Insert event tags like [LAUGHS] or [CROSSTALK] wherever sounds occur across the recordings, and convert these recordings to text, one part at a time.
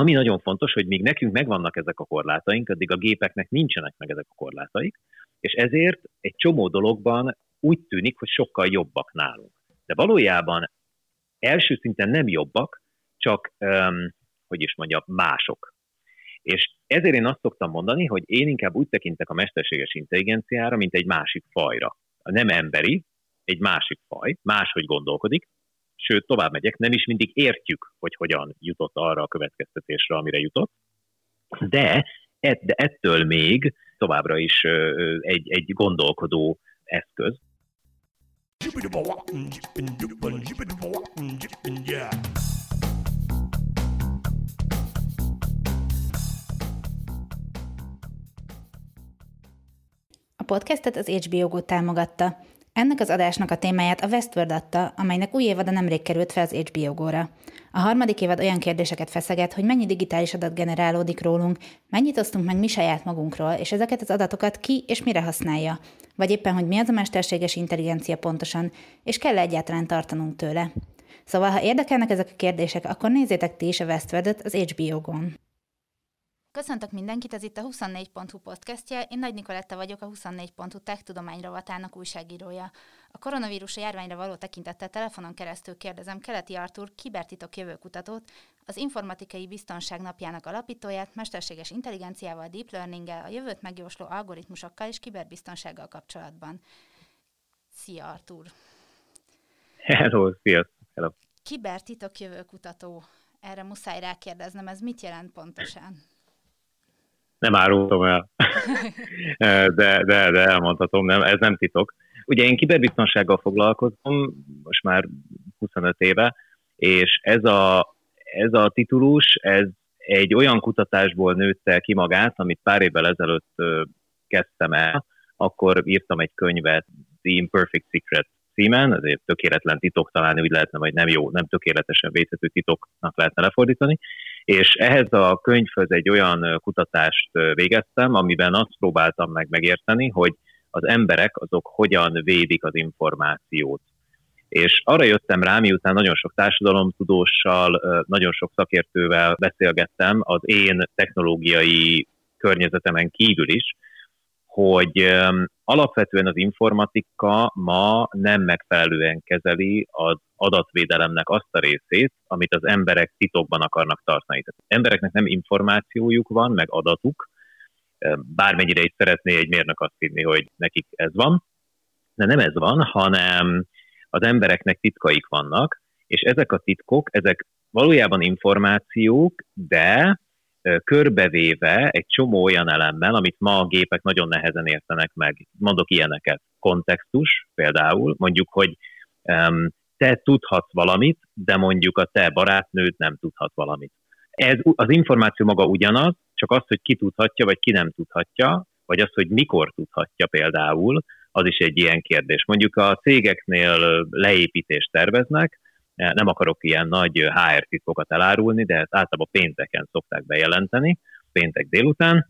ami nagyon fontos, hogy míg nekünk megvannak ezek a korlátaink, addig a gépeknek nincsenek meg ezek a korlátaik, és ezért egy csomó dologban úgy tűnik, hogy sokkal jobbak nálunk. De valójában első szinten nem jobbak, csak, um, hogy is mondjam, mások. És ezért én azt szoktam mondani, hogy én inkább úgy tekintek a mesterséges intelligenciára, mint egy másik fajra. Nem emberi, egy másik faj, máshogy gondolkodik, sőt, tovább megyek, nem is mindig értjük, hogy hogyan jutott arra a következtetésre, amire jutott, de, de ettől még továbbra is egy, egy gondolkodó eszköz. A podcastet az HBO Go támogatta. Ennek az adásnak a témáját a Westworld adta, amelynek új évada nemrég került fel az HBO Go-ra. A harmadik évad olyan kérdéseket feszeget, hogy mennyi digitális adat generálódik rólunk, mennyit osztunk meg mi saját magunkról, és ezeket az adatokat ki és mire használja, vagy éppen, hogy mi az a mesterséges intelligencia pontosan, és kell egyáltalán tartanunk tőle. Szóval, ha érdekelnek ezek a kérdések, akkor nézzétek ti is a Westworld-et az HBO Go-n. Köszöntök mindenkit, ez itt a 24.hu podcastje. Én Nagy Nikoletta vagyok, a 24.hu Tech Tudomány rovatának újságírója. A koronavírus járványra való tekintettel telefonon keresztül kérdezem Keleti Artur, kibertitok jövőkutatót, az Informatikai Biztonság Napjának alapítóját, mesterséges intelligenciával, deep learninggel, a jövőt megjósló algoritmusokkal és kiberbiztonsággal kapcsolatban. Szia Artur! Hello, sziasztok! Hello. Kibertitok jövőkutató. Erre muszáj rákérdeznem, ez mit jelent pontosan? Nem árultam el, [LAUGHS] de, de, de elmondhatom, nem, ez nem titok. Ugye én kiberbiztonsággal foglalkozom, most már 25 éve, és ez a, ez a titulus, ez egy olyan kutatásból nőtte ki magát, amit pár évvel ezelőtt kezdtem el, akkor írtam egy könyvet, The Imperfect Secret címen, ezért tökéletlen titok talán úgy lehetne, vagy nem jó, nem tökéletesen védhető titoknak lehetne lefordítani, és ehhez a könyvhöz egy olyan kutatást végeztem, amiben azt próbáltam meg megérteni, hogy az emberek azok hogyan védik az információt. És arra jöttem rá, miután nagyon sok társadalomtudóssal, nagyon sok szakértővel beszélgettem az én technológiai környezetemen kívül is, hogy alapvetően az informatika ma nem megfelelően kezeli az adatvédelemnek azt a részét, amit az emberek titokban akarnak tartani. Tehát az embereknek nem információjuk van, meg adatuk, bármennyire is szeretné egy mérnök azt hinni, hogy nekik ez van, de nem ez van, hanem az embereknek titkaik vannak, és ezek a titkok, ezek valójában információk, de körbevéve egy csomó olyan elemmel, amit ma a gépek nagyon nehezen értenek meg. Mondok ilyeneket. Kontextus például, mondjuk, hogy te tudhatsz valamit, de mondjuk a te barátnőd nem tudhat valamit. Ez, az információ maga ugyanaz, csak az, hogy ki tudhatja, vagy ki nem tudhatja, vagy az, hogy mikor tudhatja például, az is egy ilyen kérdés. Mondjuk a cégeknél leépítést terveznek, nem akarok ilyen nagy HR titkokat elárulni, de ezt általában pénteken szokták bejelenteni, péntek délután,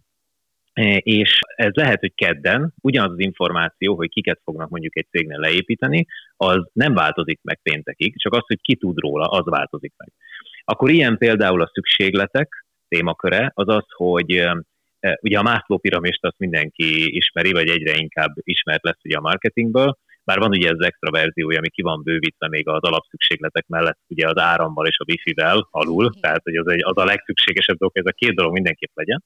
és ez lehet, hogy kedden ugyanaz az információ, hogy kiket fognak mondjuk egy cégnél leépíteni, az nem változik meg péntekig, csak az, hogy ki tud róla, az változik meg. Akkor ilyen például a szükségletek témaköre, az az, hogy ugye a Mászló piramist azt mindenki ismeri, vagy egyre inkább ismert lesz ugye a marketingből, bár van ugye ez extra verziója, ami ki van bővítve még az alapszükségletek mellett, ugye az árammal és a wifi-vel alul, tehát hogy az, egy, az a legszükségesebb dolog, ez a két dolog mindenképp legyen.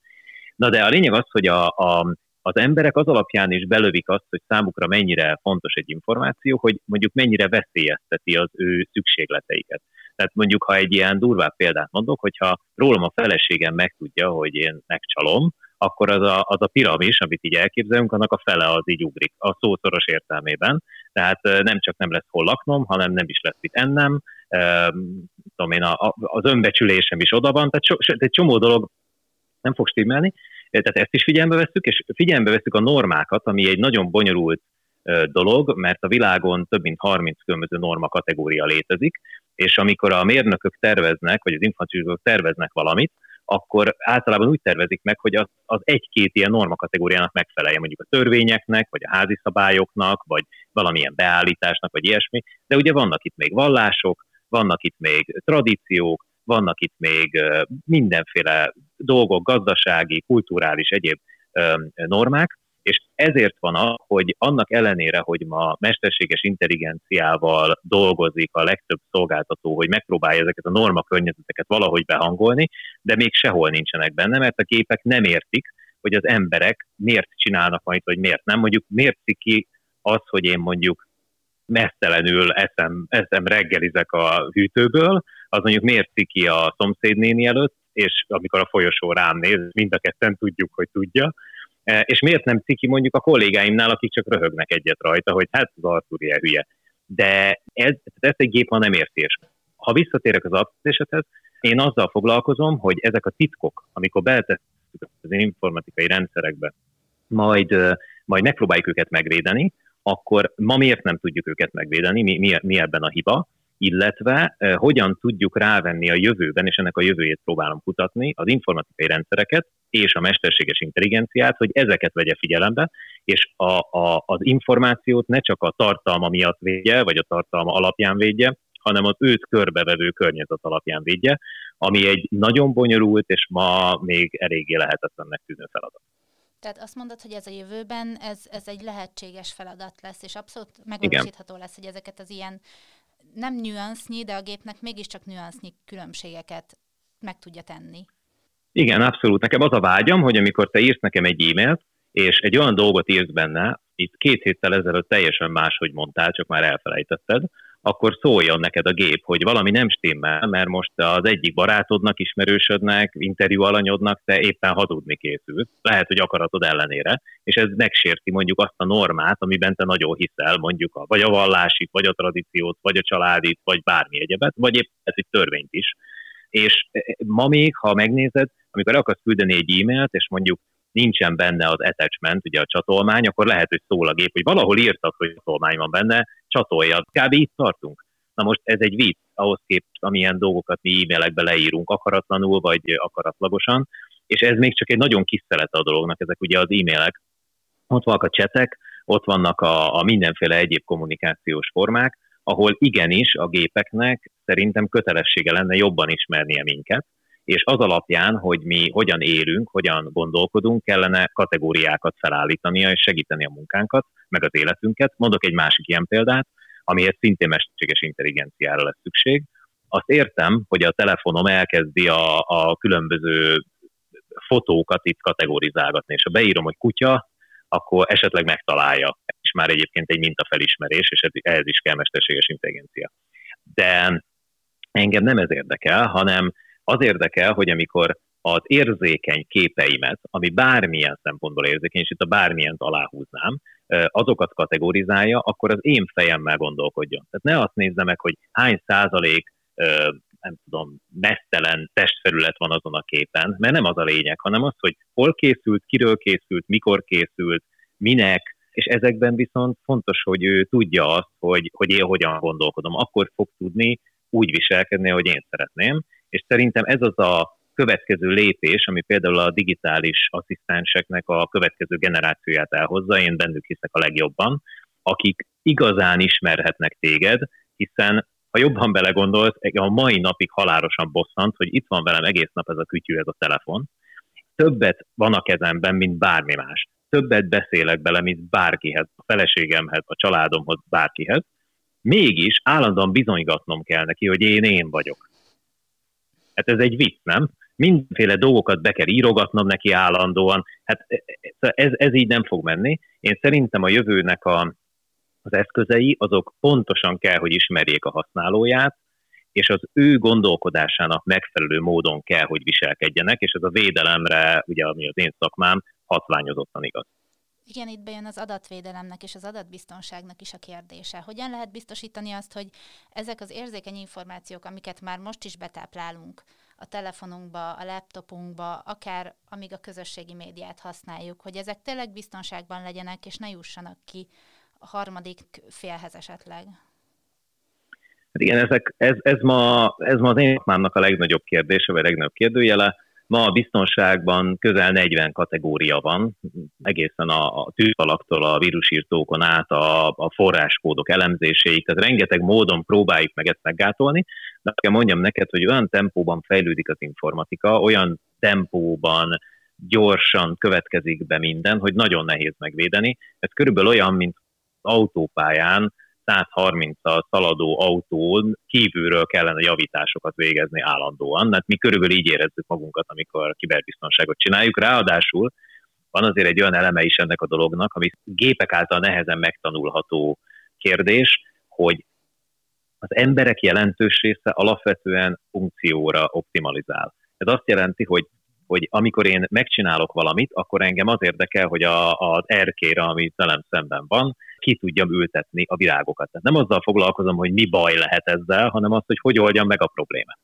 Na de a lényeg az, hogy a, a, az emberek az alapján is belövik azt, hogy számukra mennyire fontos egy információ, hogy mondjuk mennyire veszélyezteti az ő szükségleteiket. Tehát mondjuk, ha egy ilyen durvább példát mondok, hogyha rólam a feleségem megtudja, hogy én megcsalom, akkor az a, az a piramis, amit így elképzelünk, annak a fele az így ugrik, a szószoros értelmében. Tehát nem csak nem lesz hol laknom, hanem nem is lesz itt ennem, tudom én, a, az önbecsülésem is oda van, tehát so, egy csomó dolog nem fog stimmelni, tehát ezt is figyelembe veszük, és figyelembe veszük a normákat, ami egy nagyon bonyolult dolog, mert a világon több mint 30 különböző norma kategória létezik, és amikor a mérnökök terveznek, vagy az informatikusok terveznek valamit, akkor általában úgy tervezik meg, hogy az, az egy-két ilyen norma kategóriának megfeleljen, mondjuk a törvényeknek, vagy a házi szabályoknak, vagy valamilyen beállításnak, vagy ilyesmi. De ugye vannak itt még vallások, vannak itt még tradíciók, vannak itt még mindenféle dolgok, gazdasági, kulturális, egyéb normák, és ezért van az, hogy annak ellenére, hogy ma mesterséges intelligenciával dolgozik a legtöbb szolgáltató, hogy megpróbálja ezeket a norma környezeteket valahogy behangolni, de még sehol nincsenek benne, mert a gépek nem értik, hogy az emberek miért csinálnak majd, vagy miért nem. Mondjuk miért ki az, hogy én mondjuk mesztelenül eszem, eszem reggelizek a hűtőből, az mondjuk miért ki a szomszédnéni előtt, és amikor a folyosó rám néz, mind a ketten tudjuk, hogy tudja, és miért nem ciki mondjuk a kollégáimnál, akik csak röhögnek egyet rajta, hogy hát az Artur ilyen hülye. De ez, ezt egy gép ma nem értés. Ha visszatérek az applicationhez, én azzal foglalkozom, hogy ezek a titkok, amikor beletesszük az informatikai rendszerekbe, majd, majd megpróbáljuk őket megvédeni, akkor ma miért nem tudjuk őket megvédeni, mi, mi, mi ebben a hiba, illetve eh, hogyan tudjuk rávenni a jövőben, és ennek a jövőjét próbálom kutatni, az informatikai rendszereket és a mesterséges intelligenciát, hogy ezeket vegye figyelembe, és a, a, az információt ne csak a tartalma miatt védje, vagy a tartalma alapján védje, hanem az őt körbevevő környezet alapján védje, ami egy nagyon bonyolult, és ma még eléggé lehetetlennek tűnő feladat. Tehát azt mondod, hogy ez a jövőben ez, ez egy lehetséges feladat lesz, és abszolút megvalósítható lesz, hogy ezeket az ilyen nem nüansznyi, de a gépnek mégiscsak nüansznyi különbségeket meg tudja tenni. Igen, abszolút. Nekem az a vágyam, hogy amikor te írsz nekem egy e-mailt, és egy olyan dolgot írsz benne, itt két héttel ezelőtt teljesen máshogy mondtál, csak már elfelejtetted, akkor szóljon neked a gép, hogy valami nem stimmel, mert most az egyik barátodnak, ismerősödnek, interjú alanyodnak, te éppen hazudni készülsz. Lehet, hogy akaratod ellenére, és ez megsérti mondjuk azt a normát, amiben te nagyon hiszel, mondjuk a, vagy a vallásit, vagy a tradíciót, vagy a családit, vagy bármi egyebet, vagy épp ez egy törvényt is. És e, ma még, ha megnézed, amikor akarsz küldeni egy e-mailt, és mondjuk nincsen benne az attachment, ugye a csatolmány, akkor lehet, hogy szól a gép, hogy valahol írtad, hogy csatolmány van benne, csatolja. Kb. itt tartunk. Na most ez egy vicc ahhoz képest, amilyen dolgokat mi e-mailekbe leírunk akaratlanul, vagy akaratlagosan, és ez még csak egy nagyon kis szelete a dolognak, ezek ugye az e-mailek. Ott vannak a csetek, ott vannak a, a mindenféle egyéb kommunikációs formák, ahol igenis a gépeknek szerintem kötelessége lenne jobban ismernie minket, és az alapján, hogy mi hogyan élünk, hogyan gondolkodunk, kellene kategóriákat felállítania és segíteni a munkánkat, meg az életünket. Mondok egy másik ilyen példát, amihez szintén mesterséges intelligenciára lesz szükség. Azt értem, hogy a telefonom elkezdi a, a különböző fotókat itt kategorizálgatni, és ha beírom, hogy kutya, akkor esetleg megtalálja. És már egyébként egy mintafelismerés, és ehhez is kell mesterséges intelligencia. De engem nem ez érdekel, hanem az érdekel, hogy amikor az érzékeny képeimet, ami bármilyen szempontból érzékeny, és itt a bármilyen aláhúznám, azokat kategorizálja, akkor az én fejemmel gondolkodjon. Tehát ne azt nézze meg, hogy hány százalék nem tudom, mesztelen testfelület van azon a képen, mert nem az a lényeg, hanem az, hogy hol készült, kiről készült, mikor készült, minek, és ezekben viszont fontos, hogy ő tudja azt, hogy, hogy én hogyan gondolkodom. Akkor fog tudni úgy viselkedni, hogy én szeretném, és szerintem ez az a következő lépés, ami például a digitális asszisztenseknek a következő generációját elhozza, én bennük hiszek a legjobban, akik igazán ismerhetnek téged, hiszen ha jobban belegondolsz, a mai napig halálosan bosszant, hogy itt van velem egész nap ez a kütyű, ez a telefon. Többet van a kezemben, mint bármi más. Többet beszélek bele, mint bárkihez, a feleségemhez, a családomhoz, bárkihez. Mégis állandóan bizonygatnom kell neki, hogy én én vagyok. Hát ez egy vicc, nem? Mindenféle dolgokat be kell írogatnom neki állandóan. Hát e, e, ez, ez így nem fog menni. Én szerintem a jövőnek a, az eszközei, azok pontosan kell, hogy ismerjék a használóját, és az ő gondolkodásának megfelelő módon kell, hogy viselkedjenek, és ez a védelemre, ugye ami az én szakmám, hatványozottan igaz. Igen, itt bejön az adatvédelemnek és az adatbiztonságnak is a kérdése. Hogyan lehet biztosítani azt, hogy ezek az érzékeny információk, amiket már most is betáplálunk a telefonunkba, a laptopunkba, akár amíg a közösségi médiát használjuk, hogy ezek tényleg biztonságban legyenek, és ne jussanak ki a harmadik félhez esetleg? Hát igen, ezek, ez, ez, ma, ez ma az én szakmámnak a legnagyobb kérdése, vagy legnagyobb kérdőjele. Ma a biztonságban közel 40 kategória van, egészen a, a tűzfalaktól a vírusírtókon át a, a forráskódok elemzéséig, tehát rengeteg módon próbáljuk meg ezt meggátolni, de kell mondjam neked, hogy olyan tempóban fejlődik az informatika, olyan tempóban gyorsan következik be minden, hogy nagyon nehéz megvédeni. Ez körülbelül olyan, mint autópályán 130-al szaladó autón kívülről kellene javításokat végezni állandóan, mert mi körülbelül így érezzük magunkat, amikor kiberbiztonságot csináljuk. Ráadásul van azért egy olyan eleme is ennek a dolognak, ami gépek által nehezen megtanulható kérdés, hogy az emberek jelentős része alapvetően funkcióra optimalizál. Ez azt jelenti, hogy hogy amikor én megcsinálok valamit, akkor engem az érdekel, hogy a, az erkére, ami velem szemben van, ki tudjam ültetni a virágokat. Tehát nem azzal foglalkozom, hogy mi baj lehet ezzel, hanem azt, hogy hogy oldjam meg a problémát.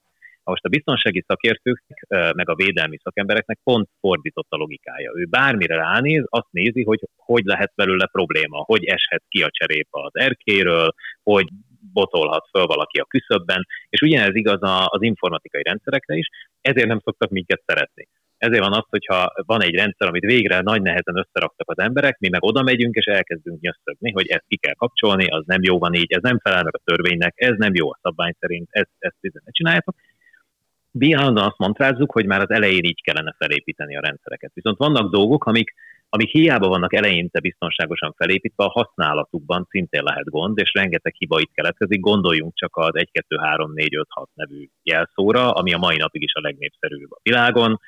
Most a biztonsági szakértőknek, meg a védelmi szakembereknek pont fordított a logikája. Ő bármire ránéz, azt nézi, hogy hogy lehet belőle probléma, hogy eshet ki a cserépa az erkéről, hogy botolhat föl valaki a küszöbben, és ugyanez igaz az informatikai rendszerekre is, ezért nem szoktak minket szeretni. Ezért van az, hogyha van egy rendszer, amit végre nagy nehezen összeraktak az emberek, mi meg oda megyünk, és elkezdünk nyöszögni, hogy ezt ki kell kapcsolni, az nem jó van így, ez nem felel meg a törvénynek, ez nem jó a szabvány szerint, ezt, ezt, ne csináljátok. Mi állandóan azt mondrázzuk, hogy már az elején így kellene felépíteni a rendszereket. Viszont vannak dolgok, amik, amik hiába vannak eleinte biztonságosan felépítve, a használatukban szintén lehet gond, és rengeteg hiba itt keletkezik. Gondoljunk csak az 1, 2, 3, 4, 5, 6 nevű jelszóra, ami a mai napig is a legnépszerűbb a világon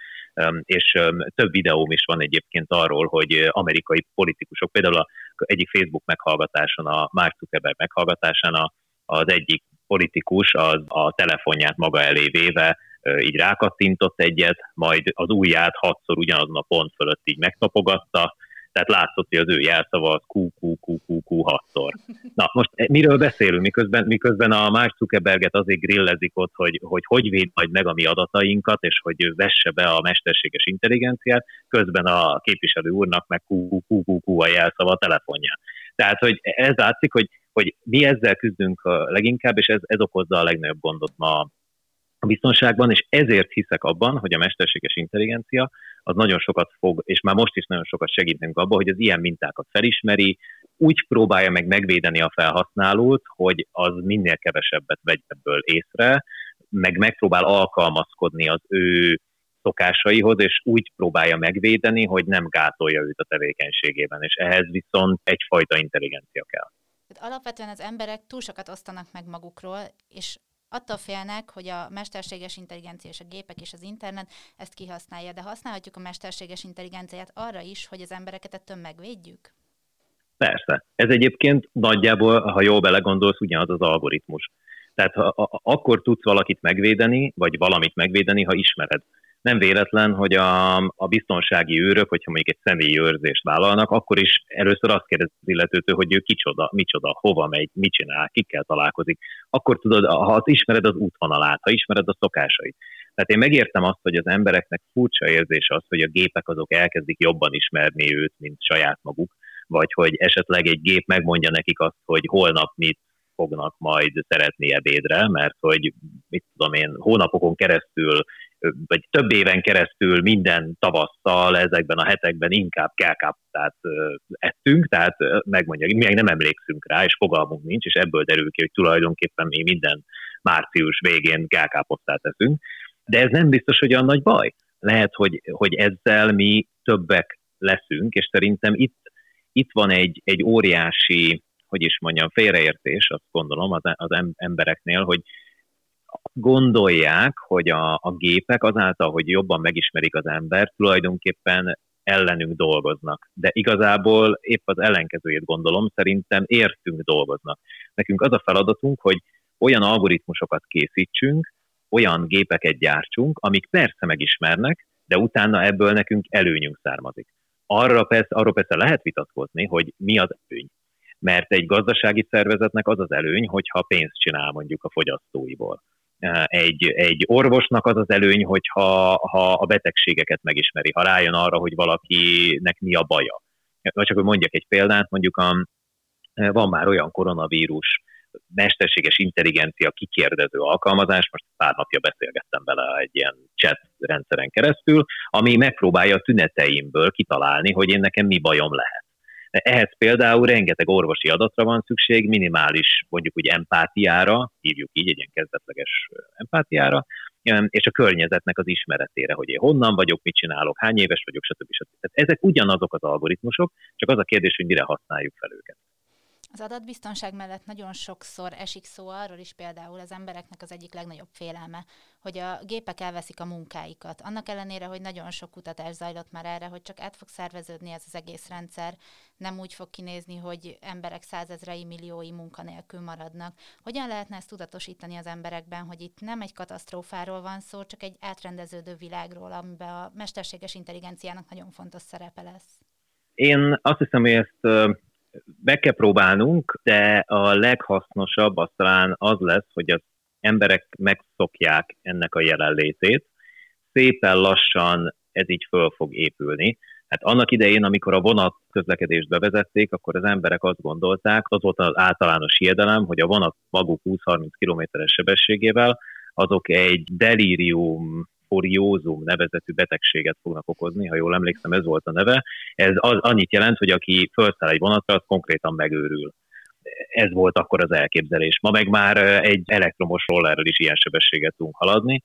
és több videóm is van egyébként arról, hogy amerikai politikusok, például egyik Facebook meghallgatáson, a Mark Zuckerberg meghallgatásán az egyik politikus az a telefonját maga elé véve így rákattintott egyet, majd az ujját hatszor ugyanazon a pont fölött így megtapogatta, tehát látszott, hogy az ő jelszava az QQQQQ hatszor. Na, most eh, miről beszélünk, miközben, miközben a Mark Zuckerberget azért grillezik ott, hogy, hogy hogy véd majd meg a mi adatainkat, és hogy vesse be a mesterséges intelligenciát, közben a képviselő úrnak meg QQQQ a jelszava a telefonján. Tehát, hogy ez látszik, hogy, hogy mi ezzel küzdünk leginkább, és ez, ez okozza a legnagyobb gondot ma a biztonságban, és ezért hiszek abban, hogy a mesterséges intelligencia az nagyon sokat fog, és már most is nagyon sokat segít abban, hogy az ilyen mintákat felismeri, úgy próbálja meg megvédeni a felhasználót, hogy az minél kevesebbet vegy ebből észre, meg megpróbál alkalmazkodni az ő szokásaihoz, és úgy próbálja megvédeni, hogy nem gátolja őt a tevékenységében, és ehhez viszont egyfajta intelligencia kell. Alapvetően az emberek túl sokat osztanak meg magukról, és attól félnek, hogy a mesterséges intelligencia és a gépek és az internet ezt kihasználja, de használhatjuk a mesterséges intelligenciát arra is, hogy az embereket ettől megvédjük? Persze. Ez egyébként nagyjából, ha jól belegondolsz, ugyanaz az algoritmus. Tehát ha, ha, akkor tudsz valakit megvédeni, vagy valamit megvédeni, ha ismered nem véletlen, hogy a, a biztonsági őrök, hogyha mondjuk egy személyi őrzést vállalnak, akkor is először azt kérdezi az illetőtől, hogy ő kicsoda, micsoda, hova megy, mit csinál, kikkel találkozik. Akkor tudod, ha az ismered az útvonalát, ha ismered a szokásait. Tehát én megértem azt, hogy az embereknek furcsa érzés az, hogy a gépek azok elkezdik jobban ismerni őt, mint saját maguk, vagy hogy esetleg egy gép megmondja nekik azt, hogy holnap mit fognak majd szeretni ebédre, mert hogy mit tudom én, hónapokon keresztül vagy több éven keresztül minden tavasszal ezekben a hetekben inkább kelkáptát ettünk, tehát megmondja, mi nem emlékszünk rá, és fogalmunk nincs, és ebből derül ki, hogy tulajdonképpen mi minden március végén kelkáposztát eszünk. De ez nem biztos, hogy olyan nagy baj. Lehet, hogy, hogy ezzel mi többek leszünk, és szerintem itt, itt van egy, egy óriási, hogy is mondjam, félreértés, azt gondolom az, az embereknél, hogy gondolják, hogy a, a gépek azáltal, hogy jobban megismerik az ember, tulajdonképpen ellenünk dolgoznak. De igazából épp az ellenkezőjét gondolom, szerintem értünk dolgoznak. Nekünk az a feladatunk, hogy olyan algoritmusokat készítsünk, olyan gépeket gyártsunk, amik persze megismernek, de utána ebből nekünk előnyünk származik. Arra persze, arról persze lehet vitatkozni, hogy mi az előny. Mert egy gazdasági szervezetnek az az előny, hogyha pénzt csinál mondjuk a fogyasztóiból egy, egy orvosnak az az előny, hogyha ha a betegségeket megismeri, ha rájön arra, hogy valakinek mi a baja. Vagy csak hogy mondjak egy példát, mondjuk a, van már olyan koronavírus, mesterséges intelligencia kikérdező alkalmazás, most pár napja beszélgettem vele egy ilyen chat rendszeren keresztül, ami megpróbálja a tüneteimből kitalálni, hogy én nekem mi bajom lehet. Ehhez például rengeteg orvosi adatra van szükség, minimális mondjuk úgy empátiára, hívjuk így egy ilyen kezdetleges empátiára, és a környezetnek az ismeretére, hogy én honnan vagyok, mit csinálok, hány éves vagyok, stb. stb. Tehát ezek ugyanazok az algoritmusok, csak az a kérdés, hogy mire használjuk fel őket. Az adatbiztonság mellett nagyon sokszor esik szó arról is például az embereknek az egyik legnagyobb félelme, hogy a gépek elveszik a munkáikat. Annak ellenére, hogy nagyon sok kutatás zajlott már erre, hogy csak át fog szerveződni ez az egész rendszer, nem úgy fog kinézni, hogy emberek százezrei milliói munkanélkül maradnak. Hogyan lehetne ezt tudatosítani az emberekben, hogy itt nem egy katasztrófáról van szó, csak egy átrendeződő világról, amiben a mesterséges intelligenciának nagyon fontos szerepe lesz? Én azt hiszem, hogy ezt meg kell próbálnunk, de a leghasznosabb az talán az lesz, hogy az emberek megszokják ennek a jelenlétét. Szépen lassan ez így föl fog épülni. Hát annak idején, amikor a vonat közlekedést bevezették, akkor az emberek azt gondolták, az volt az általános hiedelem, hogy a vonat maguk 20-30 km-es sebességével azok egy delírium foriózum nevezetű betegséget fognak okozni, ha jól emlékszem, ez volt a neve. Ez az, annyit jelent, hogy aki felszáll egy vonatra, az konkrétan megőrül. Ez volt akkor az elképzelés. Ma meg már egy elektromos rollerrel is ilyen sebességet tudunk haladni,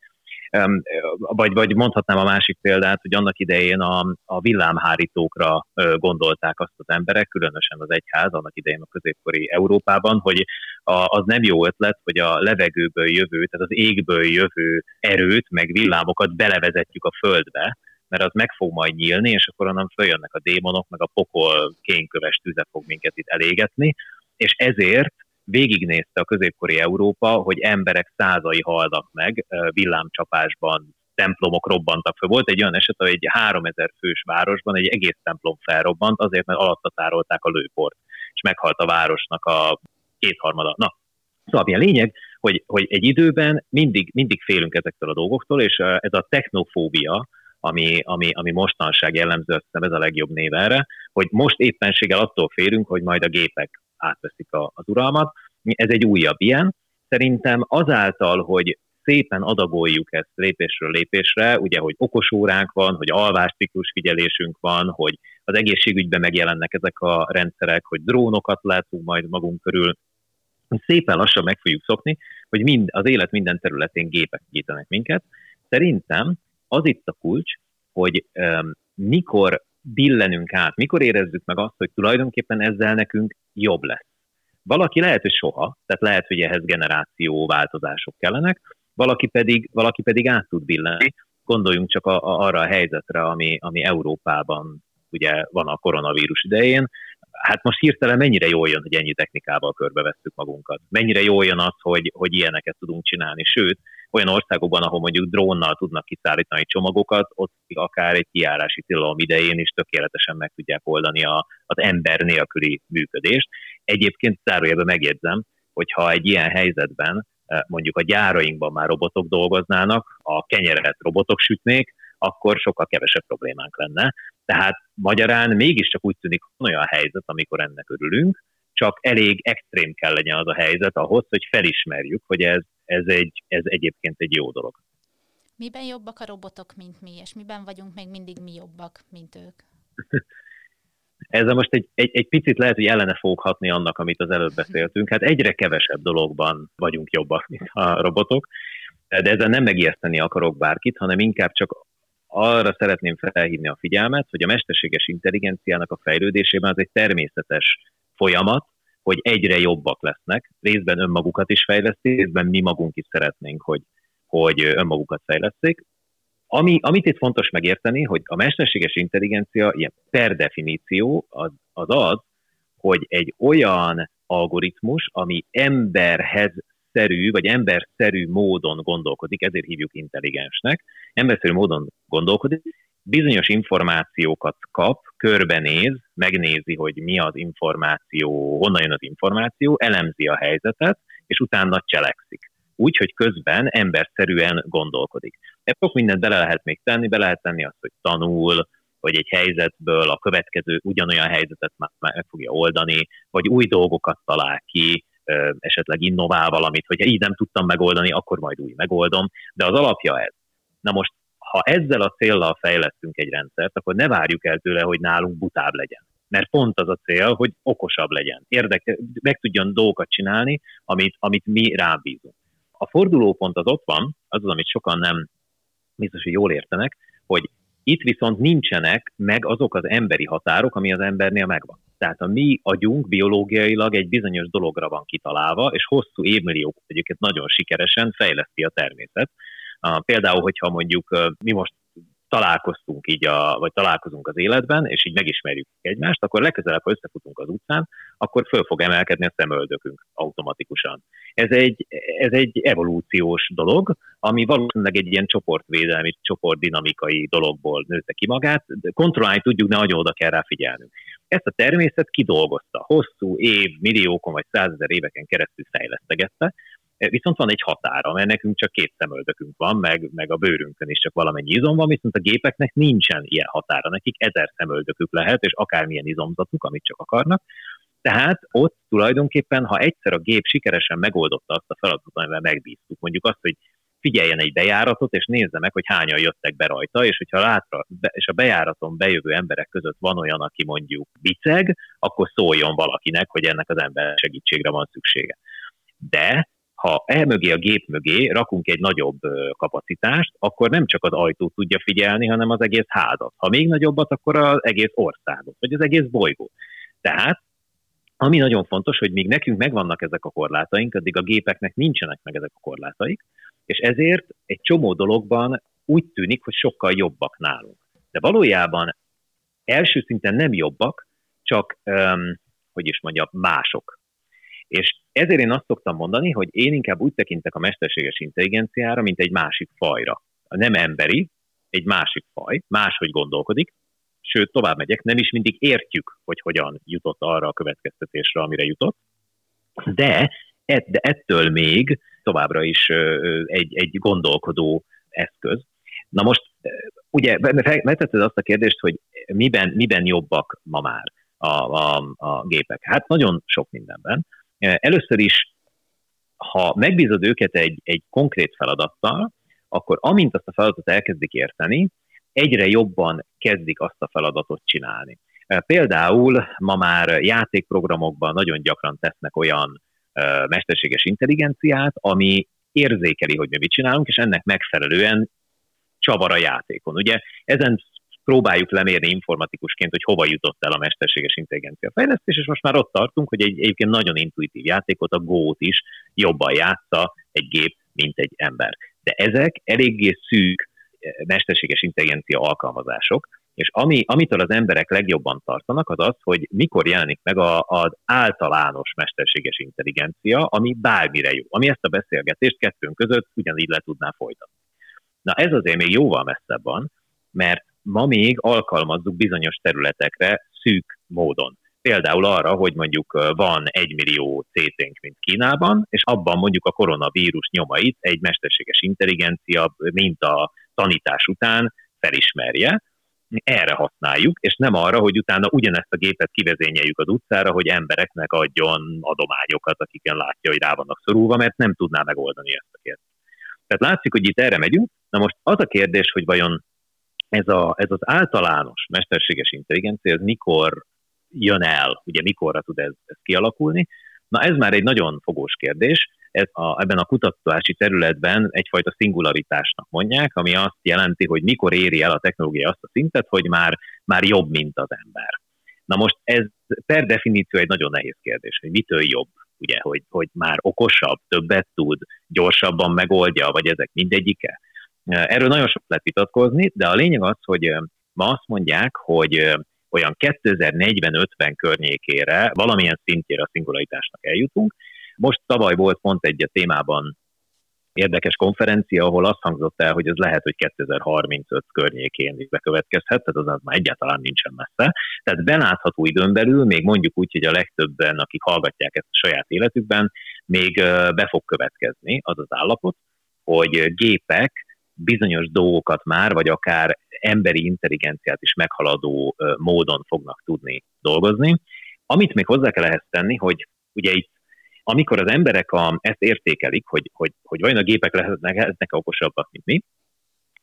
vagy, vagy mondhatnám a másik példát, hogy annak idején a, a villámhárítókra gondolták azt az emberek, különösen az egyház, annak idején a középkori Európában, hogy a, az nem jó ötlet, hogy a levegőből jövő, tehát az égből jövő erőt, meg villámokat belevezetjük a földbe, mert az meg fog majd nyílni, és akkor onnan följönnek a démonok, meg a pokol kénköves tüze fog minket itt elégetni, és ezért végignézte a középkori Európa, hogy emberek százai halnak meg villámcsapásban, templomok robbantak fel. Volt egy olyan eset, hogy egy 3000 fős városban egy egész templom felrobbant, azért, mert alatta tárolták a lőport, és meghalt a városnak a kétharmada. Na, szóval a lényeg, hogy, hogy egy időben mindig, mindig félünk ezektől a dolgoktól, és ez a technofóbia, ami, ami, ami mostanság jellemző, azt hiszem ez a legjobb név erre, hogy most éppenséggel attól félünk, hogy majd a gépek átveszik a, az uralmat. Ez egy újabb ilyen. Szerintem azáltal, hogy szépen adagoljuk ezt lépésről lépésre, ugye, hogy okos óránk van, hogy alvásciklus figyelésünk van, hogy az egészségügyben megjelennek ezek a rendszerek, hogy drónokat látunk majd magunk körül, szépen lassan meg fogjuk szokni, hogy mind, az élet minden területén gépek segítenek minket. Szerintem az itt a kulcs, hogy um, mikor billenünk át, mikor érezzük meg azt, hogy tulajdonképpen ezzel nekünk jobb lesz. Valaki lehet, hogy soha, tehát lehet, hogy ehhez generáció változások kellenek, valaki pedig, valaki pedig át tud billenni. Gondoljunk csak a, a, arra a helyzetre, ami, ami Európában ugye van a koronavírus idején. Hát most hirtelen mennyire jól jön, hogy ennyi technikával körbevesszük magunkat. Mennyire jól jön az, hogy, hogy ilyeneket tudunk csinálni. Sőt, olyan országokban, ahol mondjuk drónnal tudnak kiszállítani csomagokat, ott akár egy kiárási tilalom idején is tökéletesen meg tudják oldani a, az ember nélküli működést. Egyébként zárójelben megjegyzem, hogyha egy ilyen helyzetben eh, mondjuk a gyárainkban már robotok dolgoznának, a kenyeret robotok sütnék, akkor sokkal kevesebb problémánk lenne. Tehát magyarán mégiscsak úgy tűnik olyan helyzet, amikor ennek örülünk, csak elég extrém kell legyen az a helyzet ahhoz, hogy felismerjük, hogy ez, ez, egy, ez egyébként egy jó dolog. Miben jobbak a robotok, mint mi, és miben vagyunk még mindig mi jobbak, mint ők? [LAUGHS] Ezzel most egy, egy, egy picit lehet, hogy ellene foghatni annak, amit az előbb beszéltünk. Hát egyre kevesebb dologban vagyunk jobbak, mint a robotok, de ezzel nem megijeszteni akarok bárkit, hanem inkább csak arra szeretném felhívni a figyelmet, hogy a mesterséges intelligenciának a fejlődésében az egy természetes folyamat, hogy egyre jobbak lesznek, részben önmagukat is fejlesztik, részben mi magunk is szeretnénk, hogy, hogy önmagukat fejleszték. Ami, amit itt fontos megérteni, hogy a mesterséges intelligencia ilyen per definíció az, az az, hogy egy olyan algoritmus, ami emberhez szerű, vagy emberszerű módon gondolkodik, ezért hívjuk intelligensnek, emberszerű módon gondolkodik, bizonyos információkat kap, körbenéz, megnézi, hogy mi az információ, honnan jön az információ, elemzi a helyzetet, és utána cselekszik. Úgy, hogy közben emberszerűen gondolkodik. Ebben sok mindent bele lehet még tenni, bele lehet tenni azt, hogy tanul, vagy egy helyzetből a következő ugyanolyan helyzetet már meg fogja oldani, vagy új dolgokat talál ki, esetleg innovál valamit, hogyha így nem tudtam megoldani, akkor majd úgy megoldom, de az alapja ez. Na most, ha ezzel a céllal fejlesztünk egy rendszert, akkor ne várjuk el tőle, hogy nálunk butább legyen. Mert pont az a cél, hogy okosabb legyen, érdeke, meg tudjon dolgokat csinálni, amit, amit mi rábízunk. A fordulópont az ott van, az az, amit sokan nem biztos, hogy jól értenek, hogy itt viszont nincsenek meg azok az emberi határok, ami az embernél megvan. Tehát a mi agyunk biológiailag egy bizonyos dologra van kitalálva, és hosszú évmilliók egyébként nagyon sikeresen fejleszti a természet. Például, hogyha mondjuk mi most találkoztunk így, a, vagy találkozunk az életben, és így megismerjük egymást, akkor legközelebb, ha összefutunk az utcán, akkor föl fog emelkedni a szemöldökünk automatikusan. Ez egy, ez egy evolúciós dolog, ami valószínűleg egy ilyen csoportvédelmi, csoportdinamikai dologból nőtte ki magát, de kontrollálni tudjuk, de nagyon oda kell rá figyelnünk. Ezt a természet kidolgozta, hosszú év, milliókon vagy százezer éveken keresztül fejlesztegette, Viszont van egy határa, mert nekünk csak két szemöldökünk van, meg, meg a bőrünkön is csak valamennyi izom van, viszont a gépeknek nincsen ilyen határa. Nekik ezer szemöldökük lehet, és akármilyen izomzatuk, amit csak akarnak. Tehát ott tulajdonképpen, ha egyszer a gép sikeresen megoldotta azt a feladatot, amivel megbíztuk, mondjuk azt, hogy figyeljen egy bejáratot, és nézze meg, hogy hányan jöttek be rajta, és hogyha látra, és a bejáraton bejövő emberek között van olyan, aki mondjuk biceg, akkor szóljon valakinek, hogy ennek az ember segítségre van szüksége. De ha elmögé a gép mögé rakunk egy nagyobb kapacitást, akkor nem csak az ajtót tudja figyelni, hanem az egész házat. Ha még nagyobbat, akkor az egész országot, vagy az egész bolygót. Tehát ami nagyon fontos, hogy míg nekünk megvannak ezek a korlátaink, addig a gépeknek nincsenek meg ezek a korlátaik, és ezért egy csomó dologban úgy tűnik, hogy sokkal jobbak nálunk. De valójában első szinten nem jobbak, csak, um, hogy is mondjam, mások. És ezért én azt szoktam mondani, hogy én inkább úgy tekintek a mesterséges intelligenciára, mint egy másik fajra. A nem emberi, egy másik faj, máshogy gondolkodik, sőt, tovább megyek, nem is mindig értjük, hogy hogyan jutott arra a következtetésre, amire jutott, de, de ettől még továbbra is egy, egy gondolkodó eszköz. Na most, ugye, megtetted azt a kérdést, hogy miben, miben jobbak ma már a, a, a gépek? Hát nagyon sok mindenben. Először is, ha megbízod őket egy, egy konkrét feladattal, akkor amint azt a feladatot elkezdik érteni, egyre jobban kezdik azt a feladatot csinálni. Például ma már játékprogramokban nagyon gyakran tesznek olyan mesterséges intelligenciát, ami érzékeli, hogy mi mit csinálunk, és ennek megfelelően csavar a játékon. Ugye ezen próbáljuk lemérni informatikusként, hogy hova jutott el a mesterséges intelligencia fejlesztés, és most már ott tartunk, hogy egy egyébként nagyon intuitív játékot, a Go-t is jobban játsza egy gép, mint egy ember. De ezek eléggé szűk eh, mesterséges intelligencia alkalmazások, és ami, amitől az emberek legjobban tartanak, az az, hogy mikor jelenik meg a, az általános mesterséges intelligencia, ami bármire jó, ami ezt a beszélgetést kettőnk között ugyanígy le tudná folytatni. Na ez azért még jóval messzebb van, mert ma még alkalmazzuk bizonyos területekre szűk módon. Például arra, hogy mondjuk van egy millió CT-nk, mint Kínában, és abban mondjuk a koronavírus nyomait egy mesterséges intelligencia, mint a tanítás után felismerje, erre használjuk, és nem arra, hogy utána ugyanezt a gépet kivezényeljük az utcára, hogy embereknek adjon adományokat, akiken látja, hogy rá vannak szorulva, mert nem tudná megoldani ezt a kérdést. Tehát látszik, hogy itt erre megyünk. Na most az a kérdés, hogy vajon ez, a, ez az általános mesterséges intelligencia, ez mikor jön el, ugye mikorra tud ez, ez kialakulni. Na ez már egy nagyon fogós kérdés, ez a, ebben a kutatási területben egyfajta szingularitásnak mondják, ami azt jelenti, hogy mikor éri el a technológia azt a szintet, hogy már, már jobb, mint az ember. Na most ez per definíció egy nagyon nehéz kérdés, hogy mitől jobb, ugye, hogy, hogy már okosabb, többet tud, gyorsabban megoldja, vagy ezek mindegyike. Erről nagyon sok lehet vitatkozni, de a lényeg az, hogy ma azt mondják, hogy olyan 2040-50 környékére valamilyen szintjére a szingularitásnak eljutunk. Most tavaly volt pont egy a témában érdekes konferencia, ahol azt hangzott el, hogy ez lehet, hogy 2035 környékén is bekövetkezhet, tehát az, az már egyáltalán nincsen messze. Tehát belátható időn belül, még mondjuk úgy, hogy a legtöbben, akik hallgatják ezt a saját életükben, még be fog következni az az állapot, hogy gépek bizonyos dolgokat már, vagy akár emberi intelligenciát is meghaladó módon fognak tudni dolgozni. Amit még hozzá kell ehhez tenni, hogy ugye itt amikor az emberek a, ezt értékelik, hogy, hogy, hogy vajon a gépek lehetnek, lehetnek okosabbak, mint mi,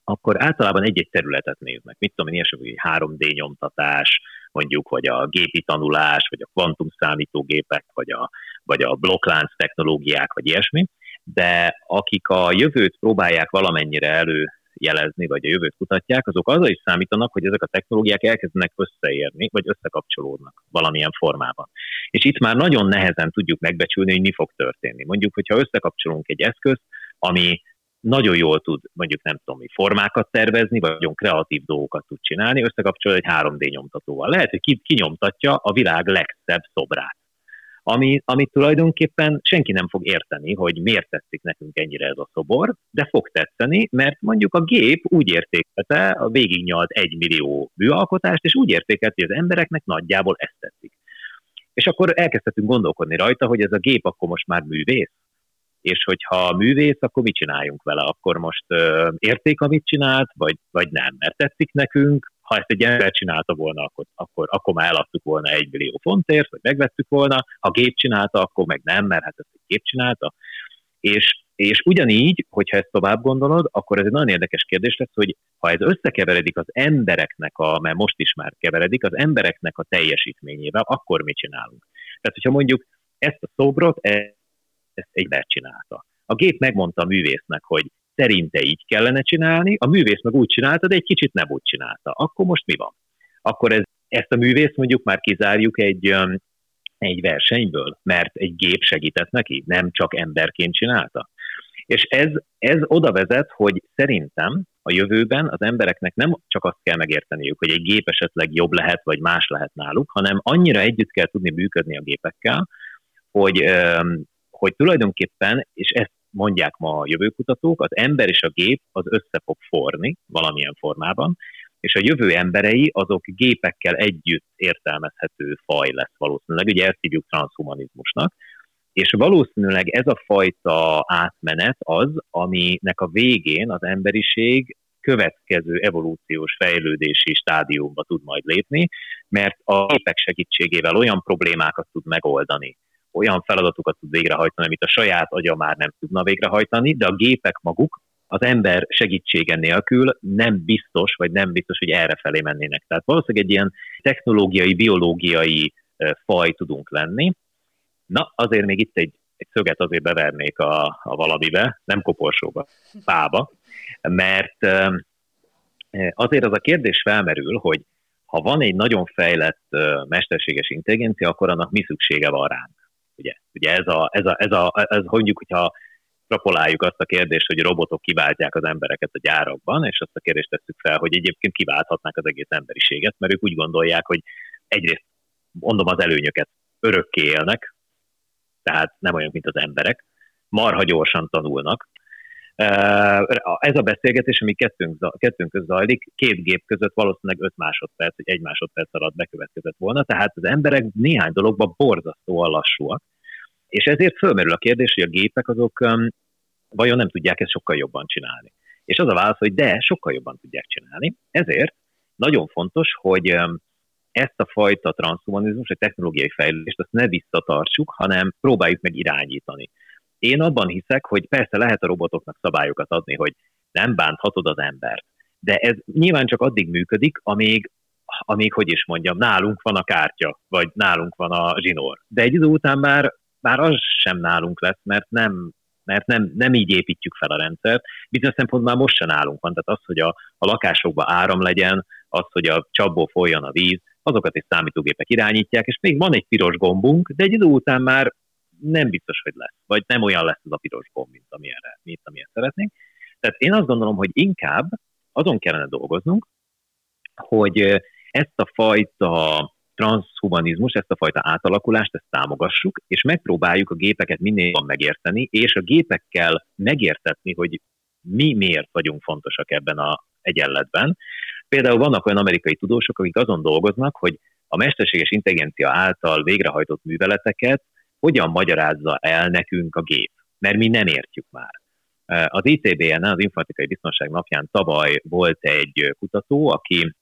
akkor általában egy-egy területet néznek. Mit tudom én, ilyesmi, 3D nyomtatás, mondjuk, vagy a gépi tanulás, vagy a kvantum számítógépek, vagy a, vagy a blokklánc technológiák, vagy ilyesmi, de akik a jövőt próbálják valamennyire elő jelezni, vagy a jövőt kutatják, azok azzal is számítanak, hogy ezek a technológiák elkezdenek összeérni, vagy összekapcsolódnak valamilyen formában. És itt már nagyon nehezen tudjuk megbecsülni, hogy mi fog történni. Mondjuk, hogyha összekapcsolunk egy eszközt, ami nagyon jól tud mondjuk nem tudom mi formákat tervezni, vagy nagyon kreatív dolgokat tud csinálni, összekapcsol egy 3D nyomtatóval. Lehet, hogy kinyomtatja a világ legszebb szobrát ami, amit tulajdonképpen senki nem fog érteni, hogy miért tetszik nekünk ennyire ez a szobor, de fog tetszeni, mert mondjuk a gép úgy értékelte, a végignyalt egy millió műalkotást, és úgy értékelte, hogy az embereknek nagyjából ezt tetszik. És akkor elkezdhetünk gondolkodni rajta, hogy ez a gép akkor most már művész, és hogyha művész, akkor mit csináljunk vele? Akkor most ö, érték, amit csinált, vagy, vagy nem, mert tetszik nekünk, ha ezt egy ember csinálta volna, akkor, akkor, akkor már eladtuk volna egy millió fontért, vagy megvettük volna, ha gép csinálta, akkor meg nem, mert hát ezt egy gép csinálta. És, és ugyanígy, hogyha ezt tovább gondolod, akkor ez egy nagyon érdekes kérdés lesz, hogy ha ez összekeveredik az embereknek, a, mert most is már keveredik, az embereknek a teljesítményével, akkor mit csinálunk? Tehát, hogyha mondjuk ezt a szobrot, e, ezt egy ember csinálta. A gép megmondta a művésznek, hogy szerinte így kellene csinálni, a művész meg úgy csinálta, de egy kicsit nem úgy csinálta. Akkor most mi van? Akkor ez, ezt a művész mondjuk már kizárjuk egy, egy versenyből, mert egy gép segített neki, nem csak emberként csinálta. És ez, ez oda vezet, hogy szerintem a jövőben az embereknek nem csak azt kell megérteniük, hogy egy gép esetleg jobb lehet, vagy más lehet náluk, hanem annyira együtt kell tudni működni a gépekkel, hogy, hogy tulajdonképpen, és ezt mondják ma a jövőkutatók, az ember és a gép az össze fog forni valamilyen formában, és a jövő emberei azok gépekkel együtt értelmezhető faj lesz valószínűleg, ugye ezt hívjuk transhumanizmusnak, és valószínűleg ez a fajta átmenet az, aminek a végén az emberiség következő evolúciós fejlődési stádiumba tud majd lépni, mert a gépek segítségével olyan problémákat tud megoldani, olyan feladatokat tud végrehajtani, amit a saját agya már nem tudna végrehajtani, de a gépek maguk az ember segítsége nélkül nem biztos, vagy nem biztos, hogy erre felé mennének. Tehát valószínűleg egy ilyen technológiai, biológiai faj tudunk lenni. Na, azért még itt egy, egy szöget azért bevernék a, a valamibe, nem koporsóba, fába, mert azért az a kérdés felmerül, hogy ha van egy nagyon fejlett mesterséges intelligencia, akkor annak mi szüksége van ránk. Ugye, ugye ez, a, ez, a, ez, a, ez mondjuk, hogyha extrapoláljuk azt a kérdést, hogy robotok kiváltják az embereket a gyárakban, és azt a kérdést tesszük fel, hogy egyébként kiválthatnák az egész emberiséget, mert ők úgy gondolják, hogy egyrészt mondom az előnyöket örökké élnek, tehát nem olyan, mint az emberek, marha gyorsan tanulnak. Ez a beszélgetés, ami kettőnk, kettőnk között zajlik, két gép között valószínűleg 5 másodperc, vagy egy másodperc alatt bekövetkezett volna, tehát az emberek néhány dologban borzasztóan lassúak, és ezért fölmerül a kérdés, hogy a gépek azok vajon nem tudják ezt sokkal jobban csinálni. És az a válasz, hogy de, sokkal jobban tudják csinálni. Ezért nagyon fontos, hogy ezt a fajta transhumanizmus, egy technológiai fejlődést, azt ne visszatartsuk, hanem próbáljuk meg irányítani. Én abban hiszek, hogy persze lehet a robotoknak szabályokat adni, hogy nem bánthatod az embert, de ez nyilván csak addig működik, amíg, amíg, hogy is mondjam, nálunk van a kártya, vagy nálunk van a zsinór. De egy idő után már már az sem nálunk lesz, mert nem, mert nem, nem így építjük fel a rendszert. Bizonyos szempontból már most sem nálunk van, tehát az, hogy a, a lakásokban áram legyen, az, hogy a csapból folyjon a víz, azokat is számítógépek irányítják, és még van egy piros gombunk, de egy idő után már nem biztos, hogy lesz, vagy nem olyan lesz az a piros gomb, mint amilyenre, mint amilyen szeretnénk. Tehát én azt gondolom, hogy inkább azon kellene dolgoznunk, hogy ezt a fajta transhumanizmus, ezt a fajta átalakulást, ezt támogassuk, és megpróbáljuk a gépeket minél jobban megérteni, és a gépekkel megértetni, hogy mi miért vagyunk fontosak ebben a egyenletben. Például vannak olyan amerikai tudósok, akik azon dolgoznak, hogy a mesterséges intelligencia által végrehajtott műveleteket hogyan magyarázza el nekünk a gép, mert mi nem értjük már. Az ITBN, az Informatikai Biztonság napján tavaly volt egy kutató, aki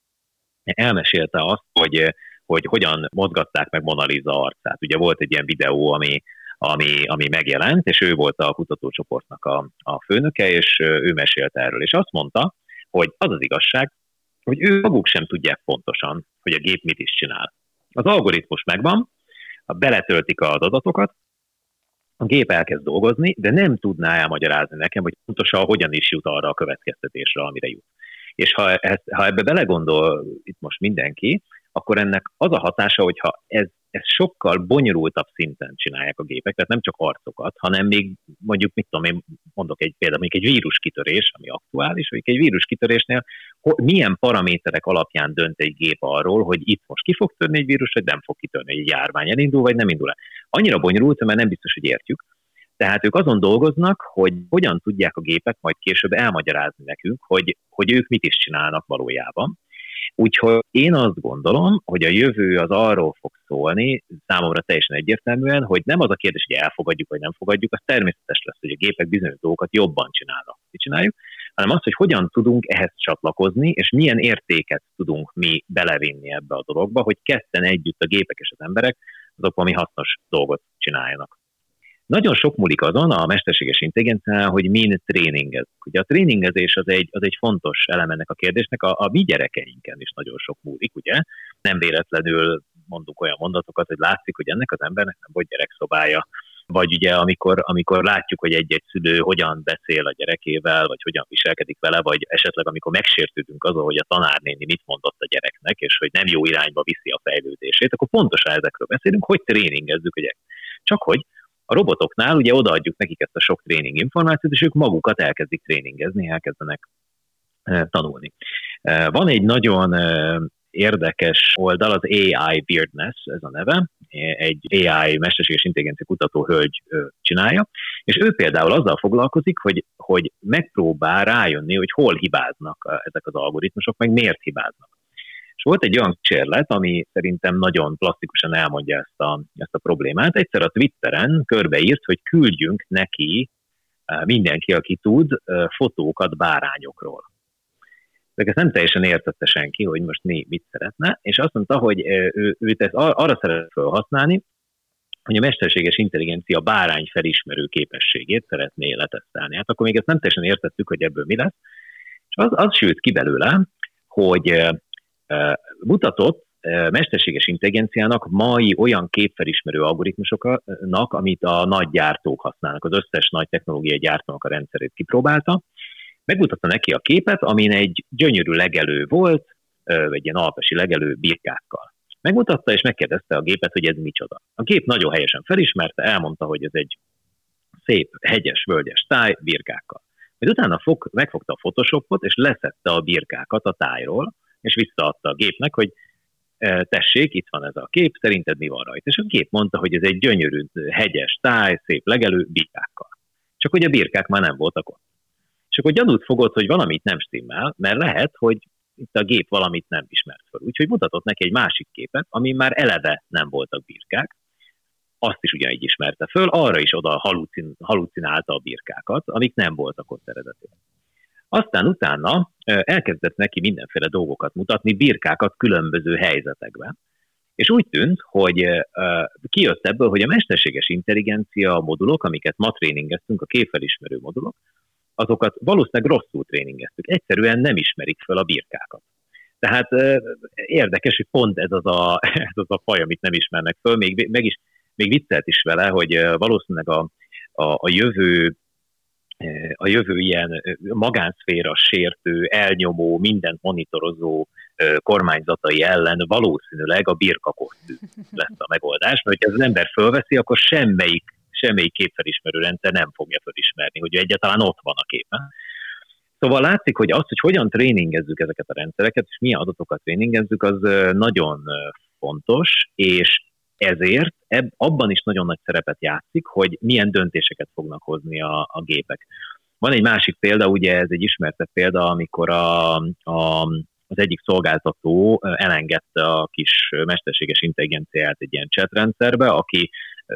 elmesélte azt, hogy hogy hogyan mozgatták meg Mona Lisa arcát. Ugye volt egy ilyen videó, ami, ami, ami megjelent, és ő volt a kutatócsoportnak a, a főnöke, és ő mesélt erről. És azt mondta, hogy az az igazság, hogy ő maguk sem tudják pontosan, hogy a gép mit is csinál. Az algoritmus megvan, beletöltik az adatokat, a gép elkezd dolgozni, de nem tudná elmagyarázni nekem, hogy pontosan hogyan is jut arra a következtetésre, amire jut. És ha, ezt, ha ebbe belegondol itt most mindenki, akkor ennek az a hatása, hogyha ez, ez sokkal bonyolultabb szinten csinálják a gépek, tehát nem csak arcokat, hanem még mondjuk, mit tudom én, mondok egy példát, mondjuk egy víruskitörés, ami aktuális, hogy egy víruskitörésnél milyen paraméterek alapján dönt egy gép arról, hogy itt most ki fog törni egy vírus, vagy nem fog kitörni egy járvány, elindul, vagy nem indul el. Annyira bonyolult, mert nem biztos, hogy értjük. Tehát ők azon dolgoznak, hogy hogyan tudják a gépek majd később elmagyarázni nekünk, hogy, hogy ők mit is csinálnak valójában. Úgyhogy én azt gondolom, hogy a jövő az arról fog szólni, számomra teljesen egyértelműen, hogy nem az a kérdés, hogy elfogadjuk vagy nem fogadjuk, az természetes lesz, hogy a gépek bizonyos dolgokat jobban csinálnak, mi csináljuk, hanem az, hogy hogyan tudunk ehhez csatlakozni, és milyen értéket tudunk mi belevinni ebbe a dologba, hogy ketten együtt a gépek és az emberek azok valami hasznos dolgot csináljanak. Nagyon sok múlik azon a mesterséges intelligencián, hogy min tréningez. Ugye a tréningezés az egy, az egy fontos elemennek a kérdésnek, a, a mi gyerekeinken is nagyon sok múlik, ugye? Nem véletlenül mondunk olyan mondatokat, hogy látszik, hogy ennek az embernek nem volt gyerekszobája, vagy ugye amikor, amikor látjuk, hogy egy-egy szülő hogyan beszél a gyerekével, vagy hogyan viselkedik vele, vagy esetleg amikor megsértődünk azon, hogy a tanárnéni mit mondott a gyereknek, és hogy nem jó irányba viszi a fejlődését, akkor pontosan ezekről beszélünk, hogy tréningezzük gyerek. Csak hogy a robotoknál ugye odaadjuk nekik ezt a sok tréning információt, és ők magukat elkezdik tréningezni, elkezdenek eh, tanulni. Eh, van egy nagyon eh, érdekes oldal, az AI Weirdness, ez a neve, egy AI mesterséges intelligencia kutató hölgy csinálja, és ő például azzal foglalkozik, hogy, hogy megpróbál rájönni, hogy hol hibáznak ezek az algoritmusok, meg miért hibáznak. És volt egy olyan kísérlet, ami szerintem nagyon plastikusan elmondja ezt a, ezt a problémát. Egyszer a Twitteren körbeírt, hogy küldjünk neki mindenki, aki tud, fotókat bárányokról. De ezt nem teljesen értette senki, hogy most mi mit szeretne, és azt mondta, hogy ő, őt ezt arra szeret felhasználni, hogy a mesterséges intelligencia bárány felismerő képességét szeretné letesztelni. Hát akkor még ezt nem teljesen értettük, hogy ebből mi lesz. És az, az sült ki belőle, hogy mutatott mesterséges intelligenciának mai olyan képfelismerő algoritmusoknak, amit a nagy gyártók használnak, az összes nagy technológiai gyártónak a rendszerét kipróbálta, megmutatta neki a képet, amin egy gyönyörű legelő volt, vagy ilyen alpesi legelő birkákkal. Megmutatta, és megkérdezte a gépet, hogy ez micsoda. A gép nagyon helyesen felismerte, elmondta, hogy ez egy szép, hegyes, völgyes táj birkákkal. Majd utána fog, megfogta a Photoshopot, és leszette a birkákat a tájról, és visszaadta a gépnek, hogy tessék, itt van ez a kép, szerinted mi van rajta? És a gép mondta, hogy ez egy gyönyörű, hegyes táj, szép legelő, birkákkal. Csak hogy a birkák már nem voltak ott. És akkor gyanút fogod, hogy valamit nem stimmel, mert lehet, hogy itt a gép valamit nem ismert fel. Úgyhogy mutatott neki egy másik képet, ami már eleve nem voltak birkák, azt is ugyanígy ismerte föl, arra is oda halucin, halucinálta a birkákat, amik nem voltak ott eredetileg. Aztán utána elkezdett neki mindenféle dolgokat mutatni, birkákat különböző helyzetekben. És úgy tűnt, hogy kijött ebből, hogy a mesterséges intelligencia modulok, amiket ma tréningeztünk, a képfelismerő modulok, azokat valószínűleg rosszul tréningeztük. Egyszerűen nem ismerik fel a birkákat. Tehát érdekes, hogy pont ez az a, [LAUGHS] ez az a faj, amit nem ismernek föl, még, meg is, még viccelt is vele, hogy valószínűleg a, a, a jövő a jövő ilyen magánszféra sértő, elnyomó, mindent monitorozó kormányzatai ellen valószínűleg a birkakosztű lesz a megoldás, mert ha az ember fölveszi, akkor semmelyik, semmelyik képfelismerő rendszer nem fogja felismerni, hogy egyáltalán ott van a képen. Szóval látszik, hogy az, hogy hogyan tréningezzük ezeket a rendszereket, és milyen adatokat tréningezzük, az nagyon fontos, és ezért eb, abban is nagyon nagy szerepet játszik, hogy milyen döntéseket fognak hozni a, a gépek. Van egy másik példa, ugye ez egy ismertebb példa, amikor a, a, az egyik szolgáltató elengedte a kis mesterséges intelligenciát egy ilyen chatrendszerbe, aki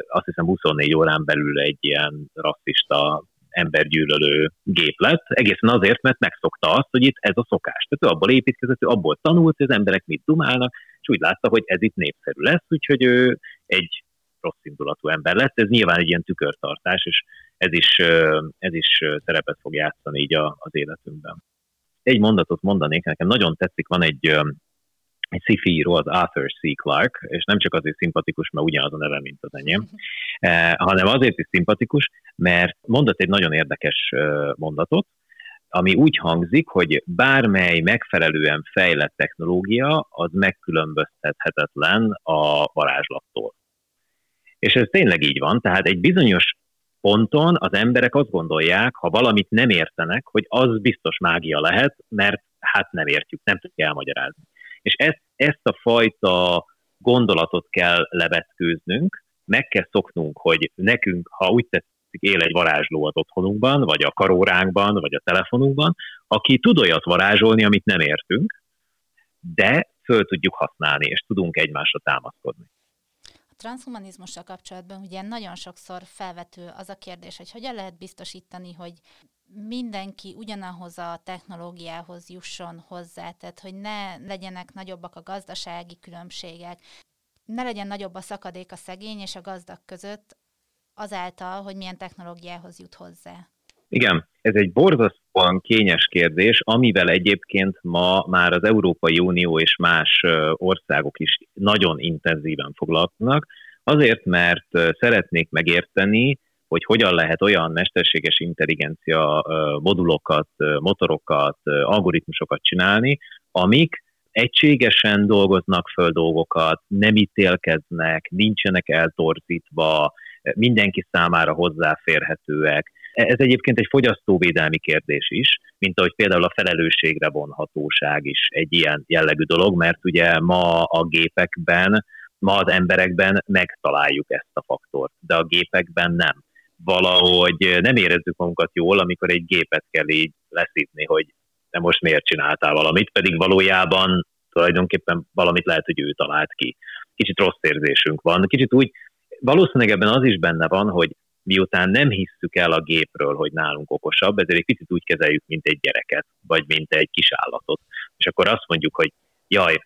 azt hiszem 24 órán belül egy ilyen rasszista embergyűlölő gép lett, egészen azért, mert megszokta azt, hogy itt ez a szokás. Tehát ő abból építkezett, ő abból tanult, hogy az emberek mit dumálnak, és úgy látta, hogy ez itt népszerű lesz, úgyhogy ő egy rossz indulatú ember lett. Ez nyilván egy ilyen tükörtartás, és ez is, ez is szerepet fog játszani így az életünkben. Egy mondatot mondanék, nekem nagyon tetszik, van egy, egy sci író, az Arthur C. Clarke, és nem csak azért szimpatikus, mert ugyanaz a neve, mint az enyém, eh, hanem azért is szimpatikus, mert mondott egy nagyon érdekes mondatot, ami úgy hangzik, hogy bármely megfelelően fejlett technológia az megkülönböztethetetlen a varázslattól. És ez tényleg így van, tehát egy bizonyos ponton az emberek azt gondolják, ha valamit nem értenek, hogy az biztos mágia lehet, mert hát nem értjük, nem tudjuk elmagyarázni. És ezt, ezt a fajta gondolatot kell levetkőznünk, meg kell szoknunk, hogy nekünk, ha úgy tetszik, él egy varázsló az otthonunkban, vagy a karóránkban, vagy a telefonunkban, aki tud olyat varázsolni, amit nem értünk, de föl tudjuk használni, és tudunk egymásra támaszkodni. Transhumanizmussal kapcsolatban ugye nagyon sokszor felvető az a kérdés, hogy hogyan lehet biztosítani, hogy mindenki ugyanahoz a technológiához jusson hozzá, tehát hogy ne legyenek nagyobbak a gazdasági különbségek, ne legyen nagyobb a szakadék a szegény és a gazdag között azáltal, hogy milyen technológiához jut hozzá. Igen, ez egy borzasztóan kényes kérdés, amivel egyébként ma már az Európai Unió és más országok is nagyon intenzíven foglalkoznak, azért, mert szeretnék megérteni, hogy hogyan lehet olyan mesterséges intelligencia modulokat, motorokat, algoritmusokat csinálni, amik egységesen dolgoznak föl dolgokat, nem ítélkeznek, nincsenek eltorzítva, mindenki számára hozzáférhetőek, ez egyébként egy fogyasztóvédelmi kérdés is, mint ahogy például a felelősségre vonhatóság is egy ilyen jellegű dolog, mert ugye ma a gépekben, ma az emberekben megtaláljuk ezt a faktort, de a gépekben nem. Valahogy nem érezzük magunkat jól, amikor egy gépet kell így leszívni, hogy te most miért csináltál valamit, pedig valójában tulajdonképpen valamit lehet, hogy ő talált ki. Kicsit rossz érzésünk van. Kicsit úgy, valószínűleg ebben az is benne van, hogy miután nem hisszük el a gépről, hogy nálunk okosabb, ezért egy picit úgy kezeljük, mint egy gyereket, vagy mint egy kis állatot. És akkor azt mondjuk, hogy jaj,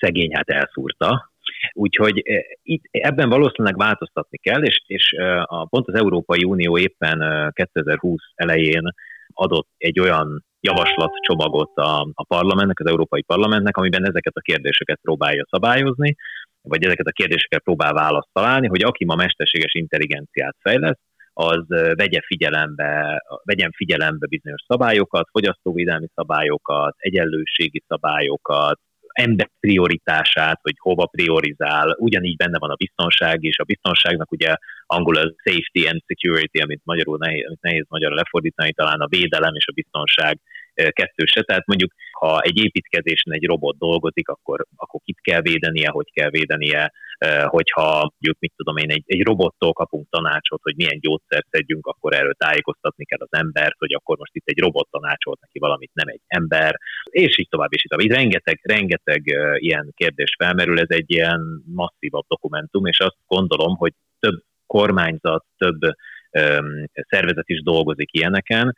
szegény hát elszúrta. Úgyhogy e, itt, ebben valószínűleg változtatni kell, és, és e, a, pont az Európai Unió éppen 2020 e, elején adott egy olyan javaslatcsomagot a, a parlamentnek, az Európai Parlamentnek, amiben ezeket a kérdéseket próbálja szabályozni, vagy ezeket a kérdéseket próbál választ találni, hogy aki ma mesterséges intelligenciát fejleszt, az vegye figyelembe, vegyen figyelembe bizonyos szabályokat, fogyasztóvédelmi szabályokat, egyenlőségi szabályokat, ember prioritását, hogy hova priorizál, ugyanígy benne van a biztonság is, a biztonságnak ugye angol az safety and security, amit magyarul nehéz, amit nehéz magyarra lefordítani, talán a védelem és a biztonság kettőse. Tehát mondjuk, ha egy építkezésen egy robot dolgozik, akkor, akkor kit kell védenie, hogy kell védenie, hogyha mondjuk, mit tudom én, egy, egy robottól kapunk tanácsot, hogy milyen gyógyszert szedjünk, akkor erről tájékoztatni kell az embert, hogy akkor most itt egy robot tanácsolt neki valamit, nem egy ember, és így tovább, és így tovább. Itt rengeteg, rengeteg ilyen kérdés felmerül, ez egy ilyen masszívabb dokumentum, és azt gondolom, hogy több kormányzat, több szervezet is dolgozik ilyeneken.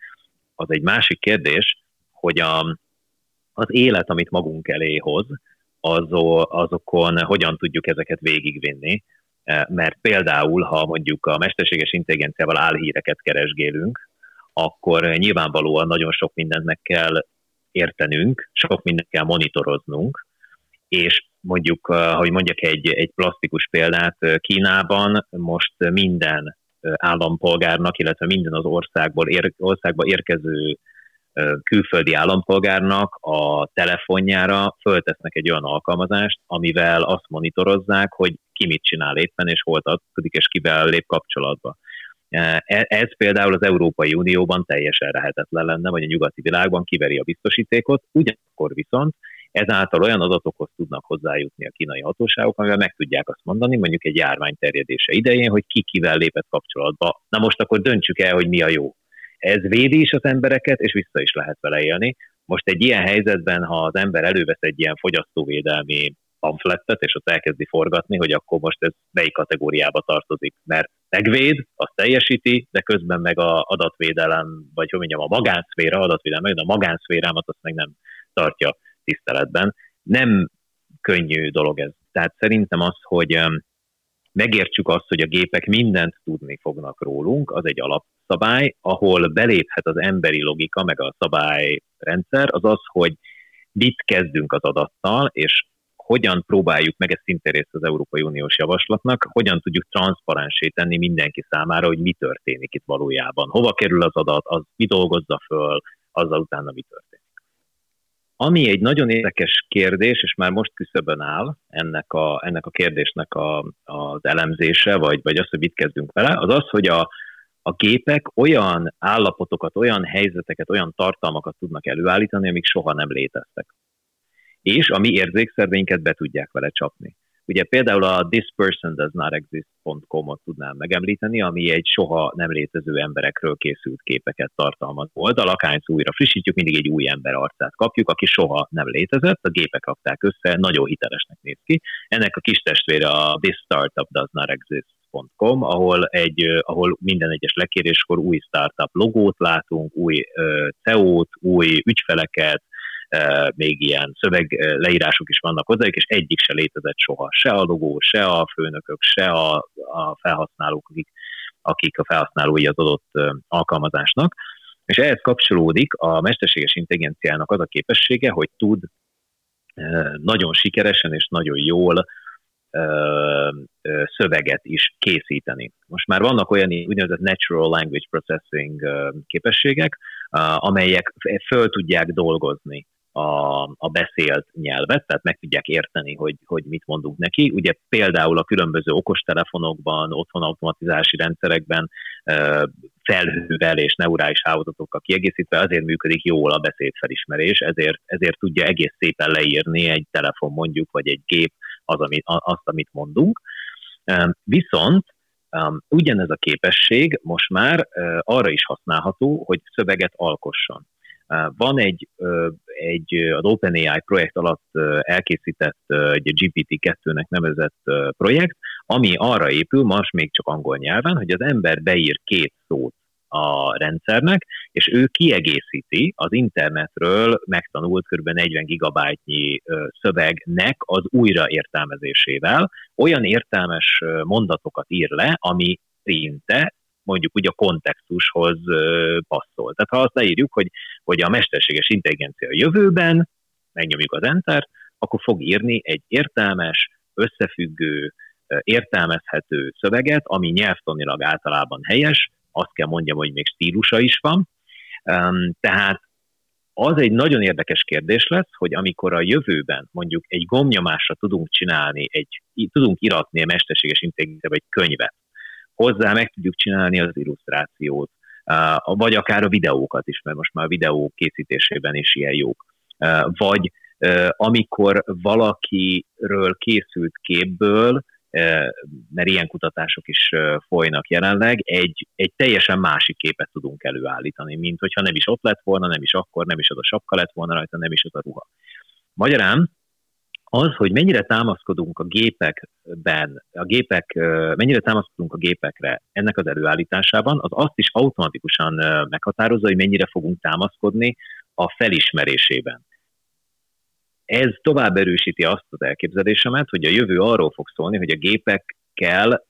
Az egy másik kérdés, hogy a, az élet, amit magunk elé hoz, azon, azokon hogyan tudjuk ezeket végigvinni. E, mert például, ha mondjuk a mesterséges intelligenciával álhíreket keresgélünk, akkor nyilvánvalóan nagyon sok mindent meg kell értenünk, sok mindent kell monitoroznunk, és mondjuk, e, hogy mondjak egy, egy plastikus példát, e, Kínában most minden állampolgárnak, illetve minden az országból országba érkező külföldi állampolgárnak a telefonjára föltesznek egy olyan alkalmazást, amivel azt monitorozzák, hogy ki mit csinál éppen, és hol tartozik, és kivel lép kapcsolatba. E, ez például az Európai Unióban teljesen lehetetlen lenne, vagy a nyugati világban kiveri a biztosítékot, ugyanakkor viszont ezáltal olyan adatokhoz tudnak hozzájutni a kínai hatóságok, amivel meg tudják azt mondani, mondjuk egy járvány terjedése idején, hogy ki kivel lépett kapcsolatba. Na most akkor döntsük el, hogy mi a jó. Ez védi is az embereket, és vissza is lehet vele élni. Most egy ilyen helyzetben, ha az ember elővesz egy ilyen fogyasztóvédelmi pamflettet, és ott elkezdi forgatni, hogy akkor most ez melyik kategóriába tartozik, mert megvéd, azt teljesíti, de közben meg a adatvédelem, vagy hogy mondjam, a magánszféra adatvédelem, meg a magánszférámat azt meg nem tartja tiszteletben. Nem könnyű dolog ez. Tehát szerintem az, hogy megértsük azt, hogy a gépek mindent tudni fognak rólunk, az egy alapszabály, ahol beléphet az emberi logika, meg a szabályrendszer, az az, hogy mit kezdünk az adattal, és hogyan próbáljuk meg, ez szintén részt az Európai Uniós javaslatnak, hogyan tudjuk transzparensé tenni mindenki számára, hogy mi történik itt valójában. Hova kerül az adat, az mi dolgozza föl, azzal utána mi történik. Ami egy nagyon érdekes kérdés, és már most küszöbön áll ennek a, ennek a kérdésnek a, az elemzése, vagy, vagy az, hogy mit kezdünk vele, az az, hogy a, a gépek olyan állapotokat, olyan helyzeteket, olyan tartalmakat tudnak előállítani, amik soha nem léteztek. És a mi érzékszerveinket be tudják vele csapni. Ugye például a thispersondoesnotexist.com-ot tudnám megemlíteni, ami egy soha nem létező emberekről készült képeket tartalmaz oldal. Akárhányszor újra frissítjük, mindig egy új ember arcát kapjuk, aki soha nem létezett, a gépek rakták össze, nagyon hitelesnek néz ki. Ennek a kis testvére a This Com, ahol, egy, ahol minden egyes lekéréskor új startup logót látunk, új CEO-t, új ügyfeleket, még ilyen szöveg leírások is vannak hozzájuk, és egyik se létezett soha. Se a logó, se a főnökök, se a, a felhasználók, akik, akik a felhasználói az adott alkalmazásnak. És ehhez kapcsolódik a mesterséges intelligenciának az a képessége, hogy tud nagyon sikeresen és nagyon jól szöveget is készíteni. Most már vannak olyan úgynevezett natural language processing képességek, amelyek föl tudják dolgozni a, a beszélt nyelvet, tehát meg tudják érteni, hogy, hogy mit mondunk neki. Ugye például a különböző okostelefonokban, otthon automatizási rendszerekben felhővel és neurális hálózatokkal kiegészítve azért működik jól a beszédfelismerés, ezért, ezért tudja egész szépen leírni egy telefon mondjuk, vagy egy gép az, amit, azt, amit mondunk. Viszont ugyanez a képesség most már arra is használható, hogy szöveget alkosson. Van egy, egy az OpenAI projekt alatt elkészített egy GPT-2-nek nevezett projekt, ami arra épül, most még csak angol nyelven, hogy az ember beír két szót a rendszernek, és ő kiegészíti az internetről megtanult kb. 40 gigabájtnyi szövegnek az újraértelmezésével olyan értelmes mondatokat ír le, ami szinte mondjuk úgy a kontextushoz passzol. Tehát ha azt leírjuk, hogy, hogy a mesterséges intelligencia a jövőben, megnyomjuk az enter, akkor fog írni egy értelmes, összefüggő, értelmezhető szöveget, ami nyelvtanilag általában helyes, azt kell mondjam, hogy még stílusa is van. Tehát az egy nagyon érdekes kérdés lesz, hogy amikor a jövőben mondjuk egy gomnyomásra tudunk csinálni, egy, tudunk iratni a mesterséges intelligencia egy könyvet, hozzá meg tudjuk csinálni az illusztrációt, vagy akár a videókat is, mert most már a videó készítésében is ilyen jók. Vagy amikor valakiről készült képből, mert ilyen kutatások is folynak jelenleg, egy, egy teljesen másik képet tudunk előállítani, mint hogyha nem is ott lett volna, nem is akkor, nem is az a sapka lett volna rajta, nem is az a ruha. Magyarán az, hogy mennyire támaszkodunk a gépekben, a gépek, mennyire támaszkodunk a gépekre ennek az előállításában, az azt is automatikusan meghatározza, hogy mennyire fogunk támaszkodni a felismerésében. Ez tovább erősíti azt az elképzelésemet, hogy a jövő arról fog szólni, hogy a gépekkel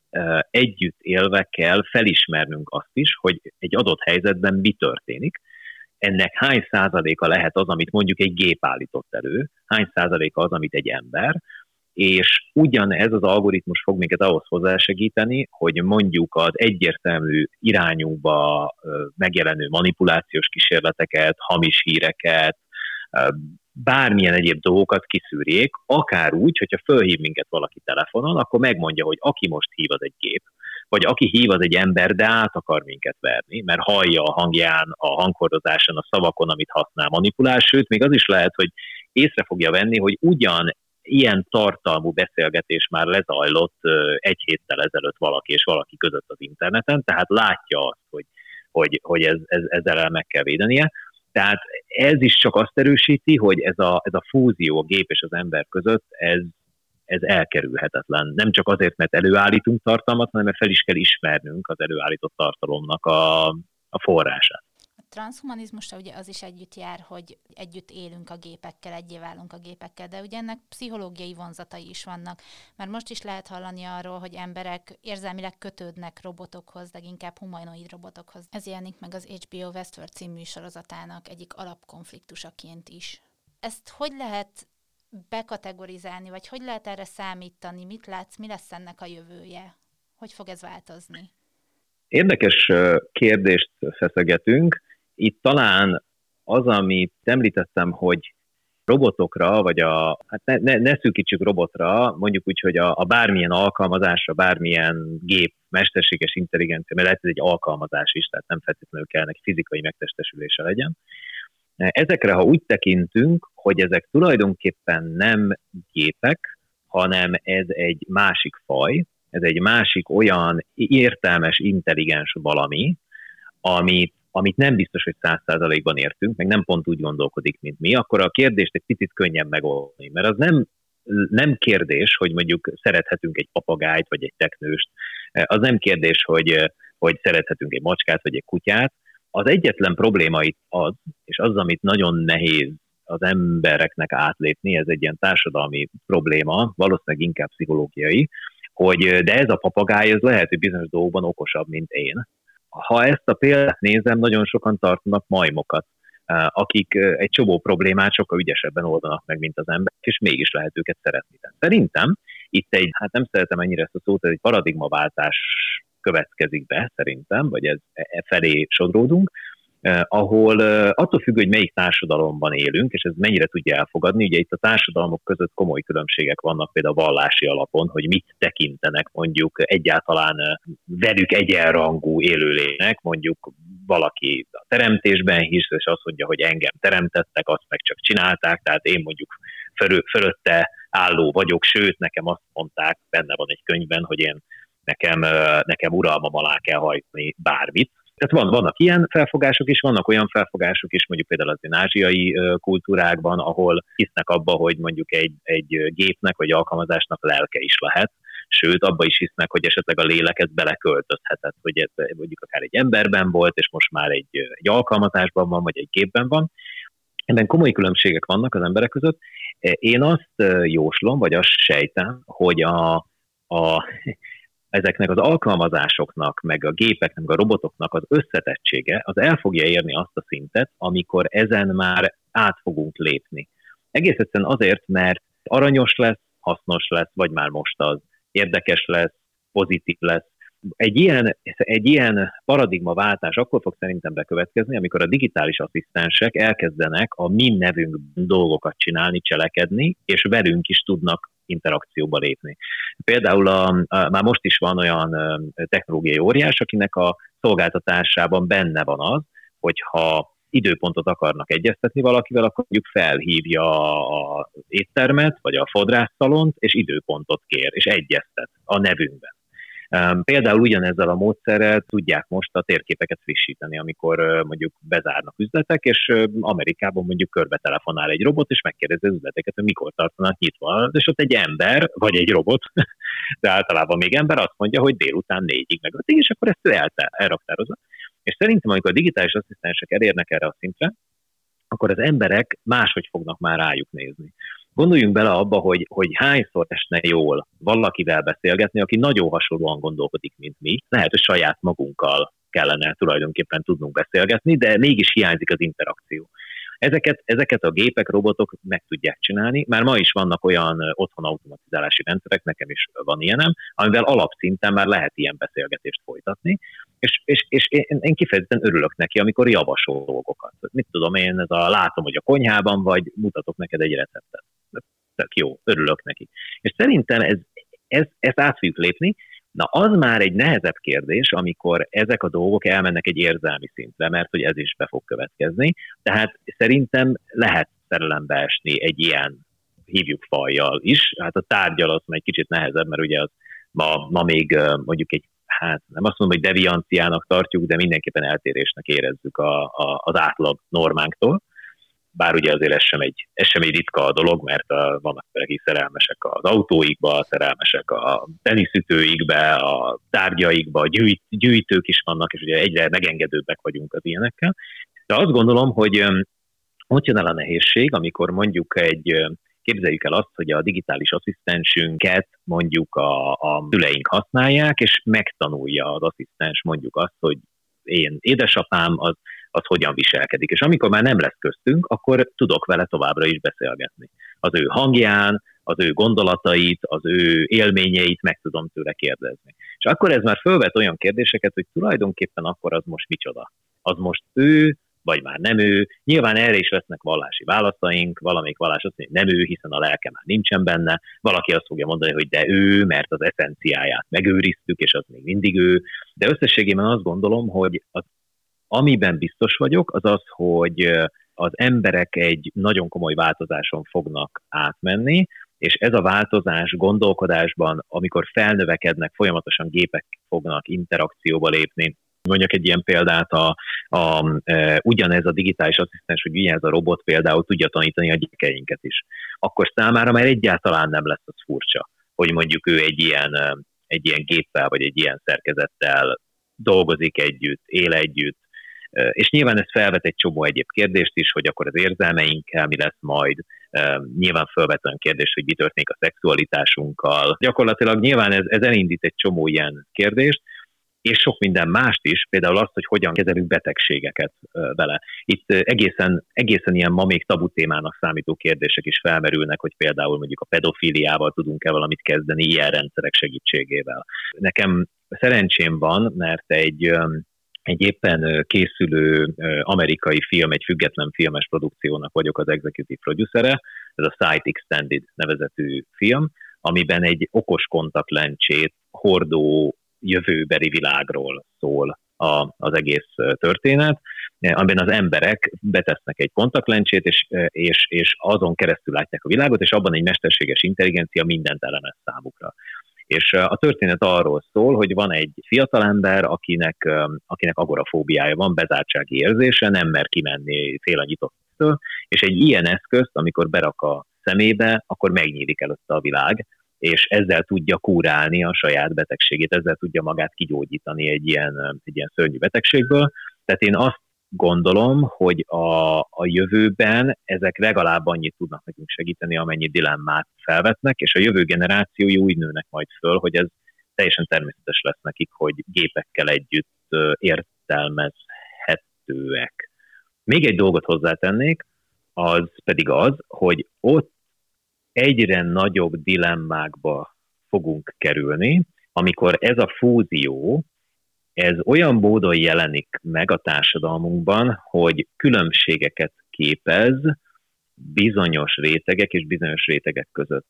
együtt élve kell felismernünk azt is, hogy egy adott helyzetben mi történik, ennek hány százaléka lehet az, amit mondjuk egy gép állított elő, hány százaléka az, amit egy ember, és ugyanez az algoritmus fog minket ahhoz hozzásegíteni, hogy mondjuk az egyértelmű irányunkba megjelenő manipulációs kísérleteket, hamis híreket, bármilyen egyéb dolgokat kiszűrjék, akár úgy, hogyha fölhív minket valaki telefonon, akkor megmondja, hogy aki most hív, az egy gép, vagy aki hív, az egy ember, de át akar minket verni, mert hallja a hangján, a hangkordozáson, a szavakon, amit használ manipulál, sőt, még az is lehet, hogy észre fogja venni, hogy ugyan ilyen tartalmú beszélgetés már lezajlott egy héttel ezelőtt valaki és valaki között az interneten, tehát látja azt, hogy, hogy, hogy ez, ez, ezzel meg kell védenie. Tehát ez is csak azt erősíti, hogy ez a, ez a fúzió a gép és az ember között, ez, ez elkerülhetetlen. Nem csak azért, mert előállítunk tartalmat, hanem mert fel is kell ismernünk az előállított tartalomnak a, a forrását. transhumanizmusra ugye az is együtt jár, hogy együtt élünk a gépekkel, egyé válunk a gépekkel, de ugye ennek pszichológiai vonzatai is vannak. Mert most is lehet hallani arról, hogy emberek érzelmileg kötődnek robotokhoz, de inkább humanoid robotokhoz. Ez jelenik meg az HBO Westworld című sorozatának egyik alapkonfliktusaként is. Ezt hogy lehet bekategorizálni, vagy hogy lehet erre számítani? Mit látsz, mi lesz ennek a jövője? Hogy fog ez változni? Érdekes kérdést feszegetünk. Itt talán az, amit említettem, hogy robotokra, vagy a, hát ne, ne, ne szűkítsük robotra, mondjuk úgy, hogy a, a bármilyen alkalmazásra, bármilyen gép, mesterséges intelligencia, mert lehet ez egy alkalmazás is, tehát nem feltétlenül kell neki fizikai megtestesülése legyen. Ezekre, ha úgy tekintünk, hogy ezek tulajdonképpen nem gépek, hanem ez egy másik faj, ez egy másik olyan értelmes, intelligens valami, amit, amit nem biztos, hogy száz százalékban értünk, meg nem pont úgy gondolkodik, mint mi, akkor a kérdést egy picit könnyen megoldani. Mert az nem, nem kérdés, hogy mondjuk szerethetünk egy papagájt, vagy egy teknőst, az nem kérdés, hogy, hogy szerethetünk egy macskát, vagy egy kutyát. Az egyetlen probléma itt az, és az, amit nagyon nehéz az embereknek átlépni, ez egy ilyen társadalmi probléma, valószínűleg inkább pszichológiai, hogy de ez a papagáj, ez lehet, hogy bizonyos dolgokban okosabb, mint én. Ha ezt a példát nézem, nagyon sokan tartanak majmokat, akik egy csomó problémát sokkal ügyesebben oldanak meg, mint az emberek, és mégis lehet őket szeretni. Szerintem itt egy, hát nem szeretem ennyire ezt a szót, ez egy paradigmaváltás következik be, szerintem, vagy ez e, e felé sodródunk, Eh, ahol eh, attól függ, hogy melyik társadalomban élünk, és ez mennyire tudja elfogadni, ugye itt a társadalmak között komoly különbségek vannak például vallási alapon, hogy mit tekintenek mondjuk egyáltalán velük egyenrangú élőlének, mondjuk valaki a teremtésben hisz, és azt mondja, hogy engem teremtettek, azt meg csak csinálták, tehát én mondjuk fölö, fölötte álló vagyok, sőt, nekem azt mondták, benne van egy könyvben, hogy én nekem, nekem uralmam alá kell hajtani bármit, tehát van, vannak ilyen felfogások is, vannak olyan felfogások is, mondjuk például az ázsiai kultúrákban, ahol hisznek abba, hogy mondjuk egy, egy gépnek vagy alkalmazásnak lelke is lehet, sőt, abba is hisznek, hogy esetleg a léleket beleköltözhetett, hogy ez mondjuk akár egy emberben volt, és most már egy, egy alkalmazásban van, vagy egy gépben van. Ebben komoly különbségek vannak az emberek között. Én azt jóslom, vagy azt sejtem, hogy a, a ezeknek az alkalmazásoknak, meg a gépeknek, meg a robotoknak az összetettsége, az el fogja érni azt a szintet, amikor ezen már át fogunk lépni. Egész egyszerűen azért, mert aranyos lesz, hasznos lesz, vagy már most az, érdekes lesz, pozitív lesz. Egy ilyen, egy ilyen paradigmaváltás akkor fog szerintem bekövetkezni, amikor a digitális asszisztensek elkezdenek a mi nevünk dolgokat csinálni, cselekedni, és velünk is tudnak interakcióba lépni. Például a, a, már most is van olyan technológiai óriás, akinek a szolgáltatásában benne van az, hogyha időpontot akarnak egyeztetni valakivel, akkor mondjuk felhívja az éttermet, vagy a fodrászszalont, és időpontot kér, és egyeztet a nevünkben. Például ugyanezzel a módszerrel tudják most a térképeket frissíteni, amikor mondjuk bezárnak üzletek, és Amerikában mondjuk körbe telefonál egy robot, és megkérdezi az üzleteket, hogy mikor tartanak nyitva. És ott egy ember, vagy egy robot, [LAUGHS] de általában még ember azt mondja, hogy délután négyig meg ötig, és akkor ezt ő elraktározza. És szerintem, amikor a digitális asszisztensek elérnek erre a szintre, akkor az emberek máshogy fognak már rájuk nézni. Gondoljunk bele abba, hogy, hogy hányszor esne jól valakivel beszélgetni, aki nagyon hasonlóan gondolkodik, mint mi. Lehet, hogy saját magunkkal kellene tulajdonképpen tudnunk beszélgetni, de mégis hiányzik az interakció. Ezeket, ezeket a gépek, robotok meg tudják csinálni. Már ma is vannak olyan otthon automatizálási rendszerek, nekem is van ilyenem, amivel alapszinten már lehet ilyen beszélgetést folytatni, és, és, és én, én kifejezetten örülök neki, amikor javasol dolgokat. Mit tudom én, ez a látom, hogy a konyhában vagy, mutatok neked egy receptet. Tök jó, örülök neki. És szerintem ez, ez, ezt át fogjuk lépni, Na az már egy nehezebb kérdés, amikor ezek a dolgok elmennek egy érzelmi szintre, mert hogy ez is be fog következni. Tehát szerintem lehet szerelembe esni egy ilyen, hívjuk fajjal is. Hát a tárgyal az egy kicsit nehezebb, mert ugye az ma, ma még mondjuk egy hát nem azt mondom, hogy devianciának tartjuk, de mindenképpen eltérésnek érezzük a, a, az átlag normánktól bár ugye azért ez sem egy, ez sem egy ritka a dolog, mert a, vannak akik szerelmesek az autóikba, szerelmesek a teniszütőikbe, a tárgyaikba, a gyűjt, gyűjtők is vannak, és ugye egyre megengedőbbek vagyunk az ilyenekkel. De azt gondolom, hogy ott jön el a nehézség, amikor mondjuk egy képzeljük el azt, hogy a digitális asszisztensünket mondjuk a, a szüleink használják, és megtanulja az asszisztens mondjuk azt, hogy én édesapám az, az hogyan viselkedik. És amikor már nem lesz köztünk, akkor tudok vele továbbra is beszélgetni. Az ő hangján, az ő gondolatait, az ő élményeit meg tudom tőle kérdezni. És akkor ez már fölvet olyan kérdéseket, hogy tulajdonképpen akkor az most micsoda. Az most ő, vagy már nem ő. Nyilván erre is lesznek vallási válaszaink, valamelyik vallás azt mondja, hogy nem ő, hiszen a lelke már nincsen benne, valaki azt fogja mondani, hogy de ő, mert az eszenciáját megőriztük, és az még mindig ő. De összességében azt gondolom, hogy az, amiben biztos vagyok, az az, hogy az emberek egy nagyon komoly változáson fognak átmenni, és ez a változás gondolkodásban, amikor felnövekednek, folyamatosan gépek fognak interakcióba lépni, Mondjak egy ilyen példát, a, a, e, ugyanez a digitális asszisztens, hogy ugyanez a robot például tudja tanítani a gyerekeinket is. Akkor számára már egyáltalán nem lesz az furcsa, hogy mondjuk ő egy ilyen, egy ilyen géppel vagy egy ilyen szerkezettel dolgozik együtt, él együtt, és nyilván ez felvet egy csomó egyéb kérdést is, hogy akkor az érzelmeinkkel mi lesz majd, nyilván felvet olyan kérdés, hogy mi történik a szexualitásunkkal. Gyakorlatilag nyilván ez, ez elindít egy csomó ilyen kérdést, és sok minden mást is, például azt, hogy hogyan kezelünk betegségeket vele. Itt egészen, egészen ilyen ma még tabu témának számító kérdések is felmerülnek, hogy például mondjuk a pedofíliával tudunk-e valamit kezdeni ilyen rendszerek segítségével. Nekem szerencsém van, mert egy egy éppen készülő amerikai film, egy független filmes produkciónak vagyok az executive producere, ez a Sight Extended nevezetű film, amiben egy okos kontaktlencsét hordó jövőbeli világról szól a, az egész történet, amiben az emberek betesznek egy kontaktlencsét, és, és, és azon keresztül látják a világot, és abban egy mesterséges intelligencia mindent elemez számukra. És a történet arról szól, hogy van egy fiatalember, akinek, akinek agorafóbiája van, bezártsági érzése, nem mer kimenni fél a nyitott és egy ilyen eszközt, amikor berak a szemébe, akkor megnyílik előtte a világ, és ezzel tudja kúrálni a saját betegségét, ezzel tudja magát kigyógyítani egy ilyen, egy ilyen szörnyű betegségből. Tehát én azt gondolom, hogy a, a jövőben ezek legalább annyit tudnak nekünk segíteni, amennyi dilemmát felvetnek, és a jövő generációi úgy nőnek majd föl, hogy ez teljesen természetes lesz nekik, hogy gépekkel együtt értelmezhetőek. Még egy dolgot hozzátennék, az pedig az, hogy ott egyre nagyobb dilemmákba fogunk kerülni, amikor ez a fúzió, ez olyan módon jelenik meg a társadalmunkban, hogy különbségeket képez bizonyos rétegek és bizonyos rétegek között.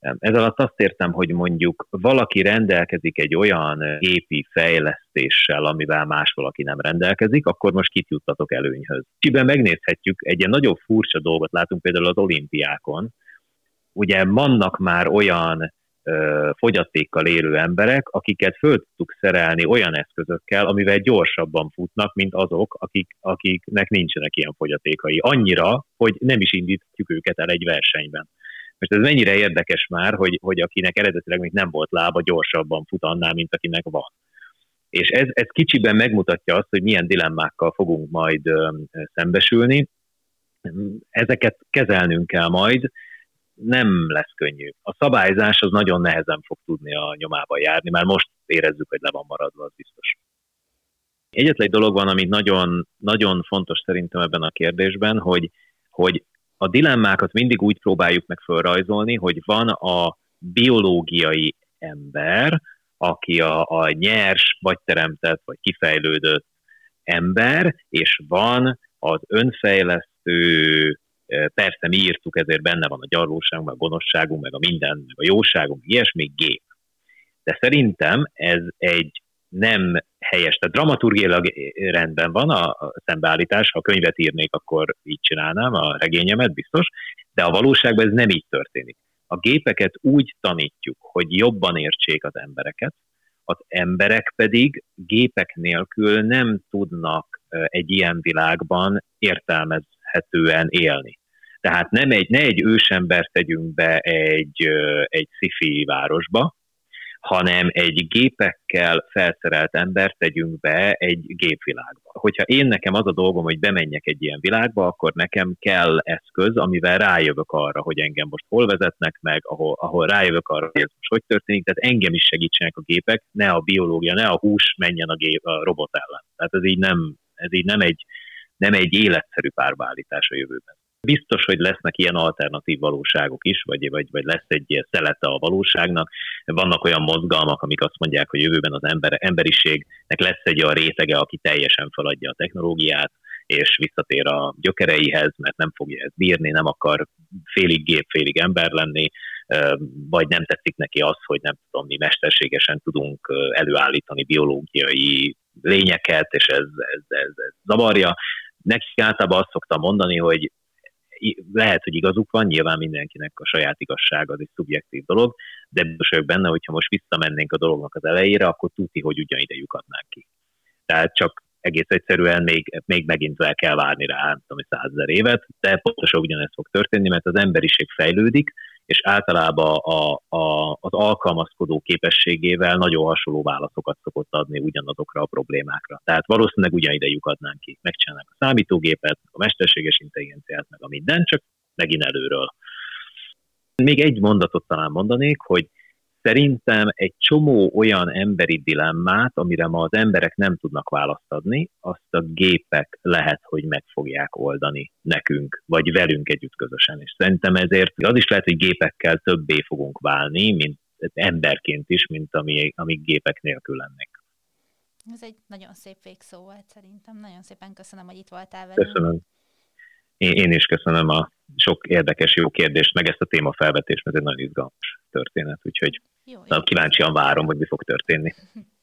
Ez alatt azt értem, hogy mondjuk valaki rendelkezik egy olyan gépi fejlesztéssel, amivel más valaki nem rendelkezik, akkor most kit juttatok előnyhöz. Csiben megnézhetjük, egy ilyen nagyon furcsa dolgot látunk például az olimpiákon, ugye vannak már olyan fogyatékkal élő emberek, akiket föl tudtuk szerelni olyan eszközökkel, amivel gyorsabban futnak, mint azok, akik, akiknek nincsenek ilyen fogyatékai. Annyira, hogy nem is indítjuk őket el egy versenyben. Most ez mennyire érdekes már, hogy, hogy akinek eredetileg még nem volt lába, gyorsabban fut annál, mint akinek van. És ez, ez kicsiben megmutatja azt, hogy milyen dilemmákkal fogunk majd ö, szembesülni. Ezeket kezelnünk kell majd, nem lesz könnyű. A szabályzás az nagyon nehezen fog tudni a nyomába járni, már most érezzük, hogy le van maradva, az biztos. Egyetlen egy dolog van, ami nagyon, nagyon fontos szerintem ebben a kérdésben, hogy, hogy a dilemmákat mindig úgy próbáljuk meg felrajzolni, hogy van a biológiai ember, aki a, a nyers, vagy teremtett, vagy kifejlődött ember, és van az önfejlesztő, Persze mi írtuk, ezért benne van a gyarlóságunk, meg a gonoszságunk, meg a minden, meg a jóságunk, ilyesmi gép. De szerintem ez egy nem helyes, tehát dramaturgiailag rendben van a, szembeállítás, ha könyvet írnék, akkor így csinálnám a regényemet, biztos, de a valóságban ez nem így történik. A gépeket úgy tanítjuk, hogy jobban értsék az embereket, az emberek pedig gépek nélkül nem tudnak egy ilyen világban értelmezhetően élni. Tehát nem egy, ne egy ősembert tegyünk be egy, egy sci városba, hanem egy gépekkel felszerelt embert tegyünk be egy gépvilágba. Hogyha én nekem az a dolgom, hogy bemenjek egy ilyen világba, akkor nekem kell eszköz, amivel rájövök arra, hogy engem most hol vezetnek meg, ahol, ahol rájövök arra, hogy ez most hogy történik, tehát engem is segítsenek a gépek, ne a biológia, ne a hús menjen a, gép, a robot ellen. Tehát ez így nem, ez így nem egy, nem egy életszerű párbeállítás a jövőben. Biztos, hogy lesznek ilyen alternatív valóságok is, vagy, vagy, vagy lesz egy ilyen szelete a valóságnak. Vannak olyan mozgalmak, amik azt mondják, hogy jövőben az ember, emberiségnek lesz egy olyan rétege, aki teljesen feladja a technológiát, és visszatér a gyökereihez, mert nem fogja ezt bírni, nem akar félig gép, félig ember lenni, vagy nem tetszik neki az, hogy nem tudom, mi mesterségesen tudunk előállítani biológiai lényeket, és ez, ez, ez, ez zavarja. Nekik általában azt szoktam mondani, hogy lehet, hogy igazuk van, nyilván mindenkinek a saját igazság az egy szubjektív dolog, de biztos vagyok benne, hogyha most visszamennénk a dolognak az elejére, akkor tudni, hogy ugyanide lyukadnánk ki. Tehát csak egész egyszerűen még, még megint el kell várni rá, nem tudom, százezer évet, de pontosan ugyanezt fog történni, mert az emberiség fejlődik, és általában a, a, az alkalmazkodó képességével nagyon hasonló válaszokat szokott adni ugyanazokra a problémákra. Tehát valószínűleg ugyanide lyukadnánk ki. Megcsinálnak a számítógépet, a mesterséges intelligenciát, meg a minden, csak megint előről. Még egy mondatot talán mondanék, hogy Szerintem egy csomó olyan emberi dilemmát, amire ma az emberek nem tudnak választ adni, azt a gépek lehet, hogy meg fogják oldani nekünk, vagy velünk együtt közösen. És szerintem ezért az is lehet, hogy gépekkel többé fogunk válni, mint emberként is, mint ami, amíg gépek nélkül lennék. Ez egy nagyon szép végszó volt szerintem. Nagyon szépen köszönöm, hogy itt voltál velünk. Köszönöm. Én, én is köszönöm a sok érdekes, jó kérdést, meg ezt a témafelvetést, mert ez egy nagyon izgalmas történet, úgyhogy jó, jó. kíváncsian várom, hogy mi fog történni. [LAUGHS]